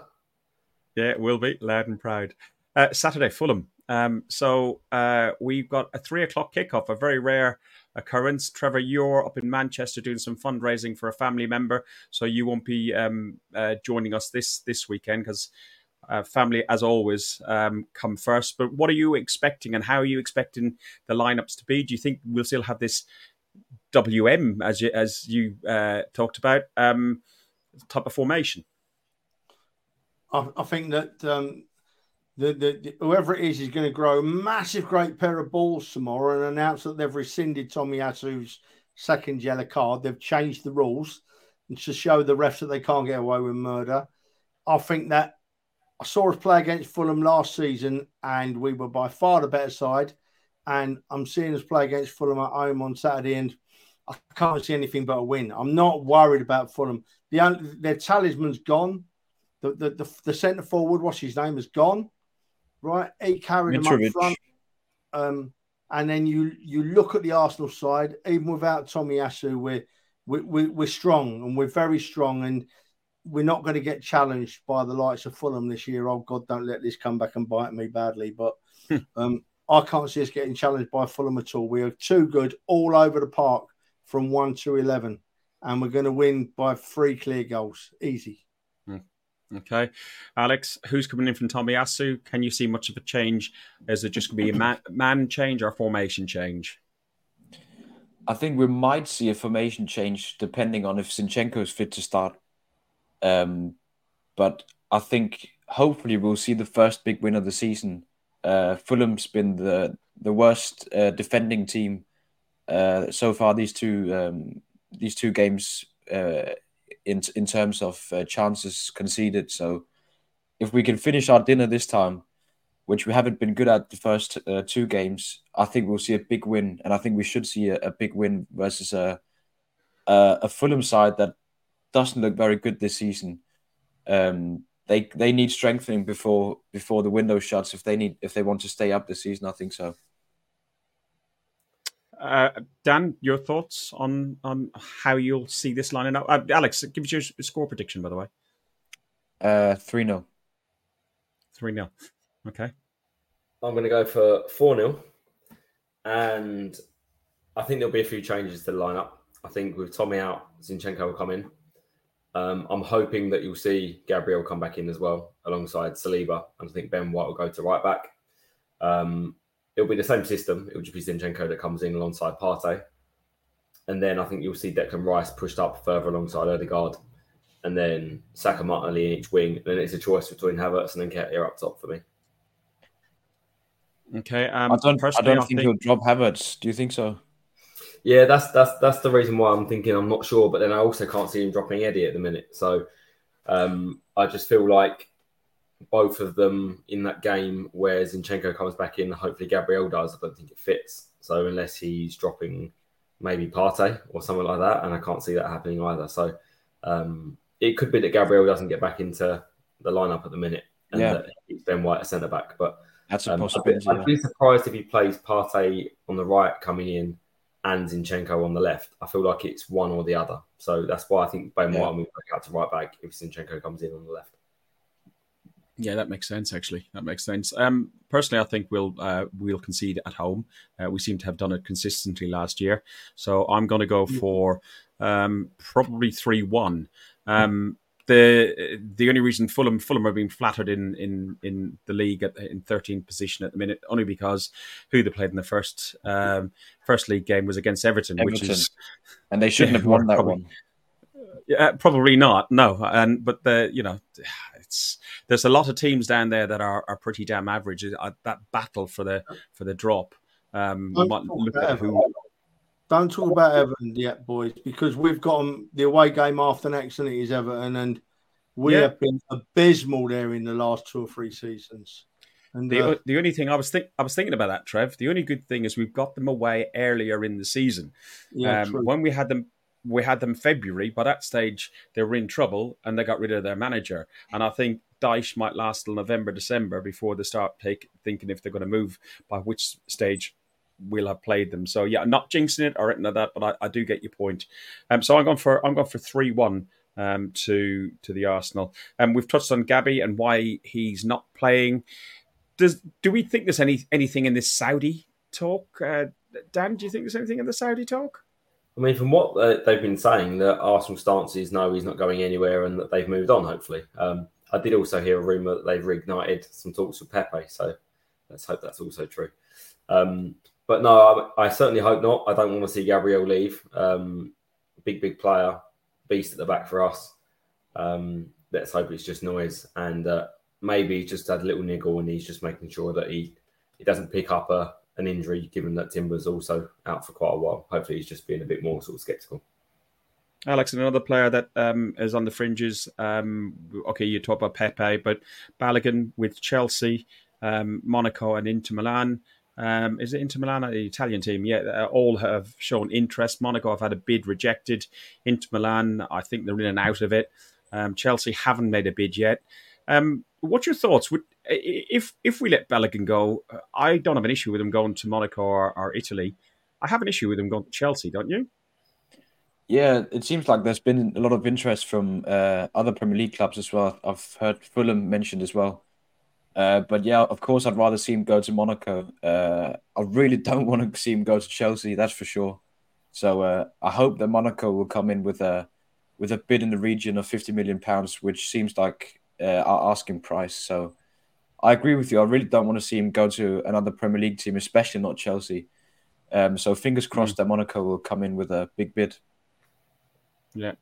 Yeah, it will be loud and proud. Uh, Saturday, Fulham. Um, so uh, we've got a three o'clock kickoff, a very rare occurrence. Trevor, you're up in Manchester doing some fundraising for a family member, so you won't be um, uh, joining us this this weekend because uh, family, as always, um, come first. But what are you expecting, and how are you expecting the lineups to be? Do you think we'll still have this WM as you as you uh, talked about um, type of formation? I, I think that um, the, the, the- whoever it is is going to grow a massive, great pair of balls tomorrow and announce that they've rescinded Tomiyasu's second yellow card. They've changed the rules to show the refs that they can't get away with murder. I think that I saw us play against Fulham last season and we were by far the better side. And I'm seeing us play against Fulham at home on Saturday and I can't see anything but a win. I'm not worried about Fulham. The, only- their talisman's gone. The, the, the, the centre forward, what's his name, is gone. Right, he carried them up front. Um, and then you you look at the Arsenal side, even without Tomiyasu, we're we, we, we're strong and we're very strong, and we're not going to get challenged by the likes of Fulham this year. Oh God, don't let this come back and bite me badly. But um, I can't see us getting challenged by Fulham at all. We are too good all over the park from one to eleven, and we're going to win by three clear goals, easy. Okay, Alex, who's coming in from Tomiyasu? Can you see much of a change? Is it just going to be a man, man change or a formation change? I think we might see a formation change depending on if Zinchenko is fit to start. Um, but I think hopefully we'll see the first big win of the season. Uh, Fulham's been the the worst uh, defending team uh, so far these two um, these two games uh, in in terms of uh, chances conceded. So if we can finish our dinner this time, which we haven't been good at the first uh, two games, I think we'll see a big win, and I think we should see a, a big win versus a, a, a Fulham side that doesn't look very good this season. Um, they they need strengthening before before the window shuts if they need if they want to stay up this season. I think so. Uh, Dan, your thoughts on on how you'll see this lining up? Uh, Alex, give us your score prediction, by the way. Uh, three 0 Three 0 Okay. I'm going to go for four 0 and I think there'll be a few changes to the lineup. I think with Tommy out, Zinchenko will come in. Um, I'm hoping that you'll see Gabriel come back in as well alongside Saliba, and I think Ben White will go to right back. Um, it'll be the same system. It'll just be Zinchenko that comes in alongside Partey. And then I think you'll see Declan Rice pushed up further alongside Odegaard. And then Saka Martinelli in each wing. And then it's a choice between Havertz and then Nketiah up top for me. Okay. Um, I don't. I don't I think, think he'll drop Havertz. Do you think so? Yeah, that's that's that's the reason why I'm thinking I'm not sure. But then I also can't see him dropping Eddie at the minute. So um, I just feel like both of them in that game where Zinchenko comes back in, hopefully Gabriel does. I don't think it fits. So unless he's dropping maybe Partey or something like that, and I can't see that happening either. So um, it could be that Gabriel doesn't get back into the lineup at the minute, and yeah. that it's Ben White a centre back. But that's a um, possibility. I'd, I'd be surprised if he plays Partey on the right coming in and Zinchenko on the left. I feel like it's one or the other. So that's why I think Ben White will move back out to right back if Zinchenko comes in on the left. Yeah, that makes sense. Actually, that makes sense. Um, personally, I think we'll uh, we'll concede at home. Uh, we seem to have done it consistently last year, so I'm going to go for um, probably three one. Um, the the only reason Fulham Fulham are being flattered in in in the league at, in 13th position at the minute only because who they played in the first um, first league game was against Everton, Everton. which is and they shouldn't have won that probably, one. Yeah, probably not. No, and but the you know there's a lot of teams down there that are, are pretty damn average. Uh, that battle for the for the drop. Um, look at who. Don't talk about Everton yet, boys, because we've got them the away game after next, and it is Everton, and we yeah. have been abysmal there in the last two or three seasons. And the, uh, the only thing I was think I was thinking about that, Trev. The only good thing is we've got them away earlier in the season. Yeah, um, when we had them we had them February. By that stage, they were in trouble and they got rid of their manager. And I think Dyche might last till November, December before they start take, thinking if they're going to move, by which stage we'll have played them. So yeah, not jinxing it or anything like that, but I, I do get your point. Um, so I'm going for I'm going for three one um, to to the Arsenal. And um, we've touched on Gabby and why he's not playing. Does do we think there's any anything in this Saudi talk? Uh, Dan, do you think there's anything in the Saudi talk? I mean, from what they've been saying, that Arsenal stance is no, he's not going anywhere, and that they've moved on. Hopefully, um, I did also hear a rumor that they've reignited some talks with Pepe. So let's hope that's also true. Um, but no, I, I, certainly hope not. I don't want to see Gabriel leave. Um, big, big player, beast at the back for us. Um, let's hope it's just noise, and uh, maybe he's just had a little niggle, and he's just making sure that he he doesn't pick up a an injury, given that Timber's also out for quite a while. Hopefully, he's just being a bit more sort of sceptical. Alex, another player that um, is on the fringes. Um, okay, you talk about Pepe, but Balogun with Chelsea, um, Monaco, and Inter Milan. Um, is it Inter Milan, the Italian team? Yeah, all have shown interest. Monaco have had a bid rejected. Inter Milan, I think they're in and out of it. Um, Chelsea haven't made a bid yet. Um, what's your thoughts? Would if if we let Balogun go, I don't have an issue with him going to Monaco or, or Italy. I have an issue with him going to Chelsea, don't you? Yeah, it seems like there's been a lot of interest from uh, other Premier League clubs as well. I've heard Fulham mentioned as well. Uh, but yeah, of course, I'd rather see him go to Monaco. Uh, I really don't want to see him go to Chelsea, that's for sure. So uh, I hope that Monaco will come in with a with a bid in the region of fifty million pounds, which seems like uh, our asking price. So I agree with you. I really don't want to see him go to another Premier League team, especially not Chelsea. Um, so fingers crossed that Monaco will come in with a big bid. Yeah,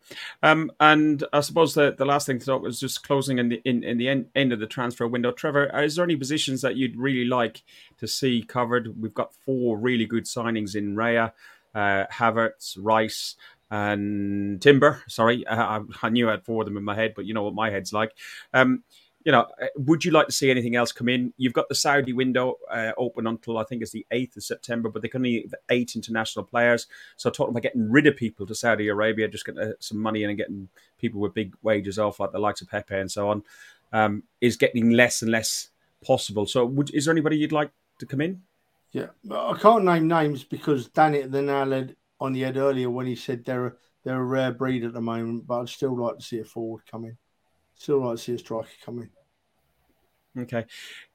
um, and I suppose the, the last thing to talk was just closing in the in, in the end, end of the transfer window. Trevor, is there any positions that you'd really like to see covered? We've got four really good signings in Raya, uh, Havertz, Rice, and Timber. Sorry, I, I, knew I had four of them in my head, but you know what my head's like. Um, you know, uh, would you like to see anything else come in? You've got the Saudi window uh, open until I think it's the 8th of September, but they can only eight international players. So talking about getting rid of people to Saudi Arabia, just getting uh, some money in and getting people with big wages off, like the likes of Pepe and so on, um, is getting less and less possible. So would, is there anybody you'd like to come in? Yeah, I can't name names because Dan hit the nail on the head earlier when he said they're a, they're a rare breed at the moment, but I'd still like to see a forward come in. Still like to see a striker coming. Okay,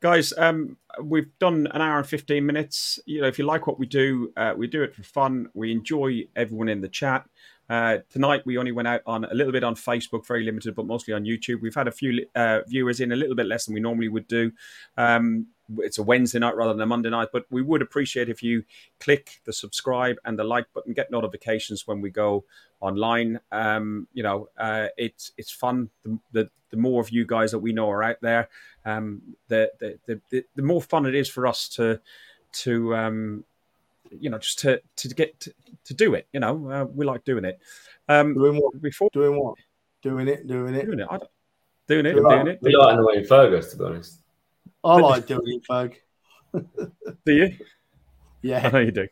guys, um, we've done an hour and fifteen minutes. You know, if you like what we do, uh, we do it for fun. We enjoy everyone in the chat. Uh, tonight we only went out on a little bit on Facebook, very limited, but mostly on YouTube. We've had a few uh, viewers in, a little bit less than we normally would do. Um, it's a Wednesday night rather than a Monday night, but we would appreciate if you click the subscribe and the like button, get notifications when we go online. Um, you know, uh, it's it's fun. The, the, the more of you guys that we know are out there, um, the, the the the more fun it is for us to to um, you know just to to get to, to do it. You know, uh, we like doing it. Um, doing what? Before doing what? Doing it, doing it, doing it. doing it, we doing it. We like annoying Fergus, to be honest. I like doing it, Ferg. do you? Yeah, I know you do.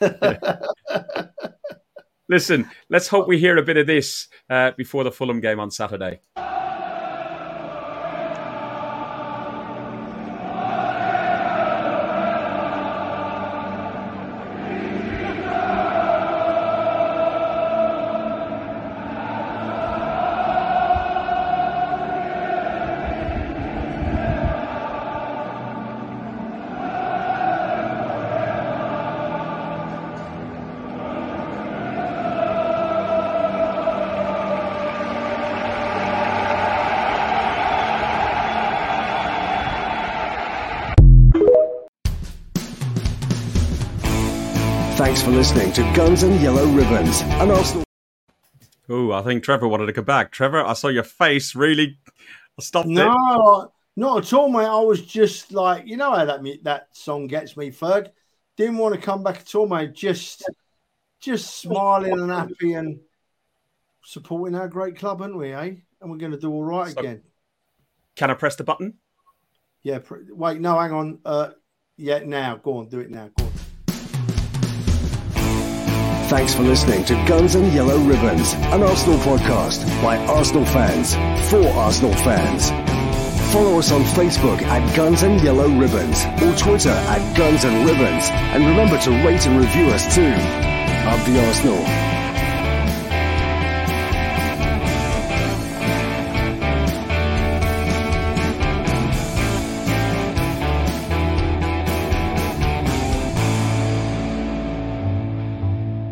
Yeah. Listen, let's hope we hear a bit of this uh, before the Fulham game on Saturday. Listening to Guns and Yellow Ribbons, an Arsenal. Oh, I think Trevor wanted to come back. Trevor, I saw your face really. I stopped no, it. No, not at all, mate. I was just like, you know how that that song gets me, Ferg. Didn't want to come back at all, mate. Just, just smiling and happy and supporting our great club, aren't we? Eh? And we're going to do all right so, again. Can I press the button? Yeah. Pr- wait, no, hang on. Uh, yeah, now. Go on, do it now. Go on. Thanks for listening to Guns and Yellow Ribbons, an Arsenal podcast by Arsenal fans for Arsenal fans. Follow us on Facebook at Guns and Yellow Ribbons or Twitter at Guns and Ribbons. And remember to rate and review us too. Up the Arsenal.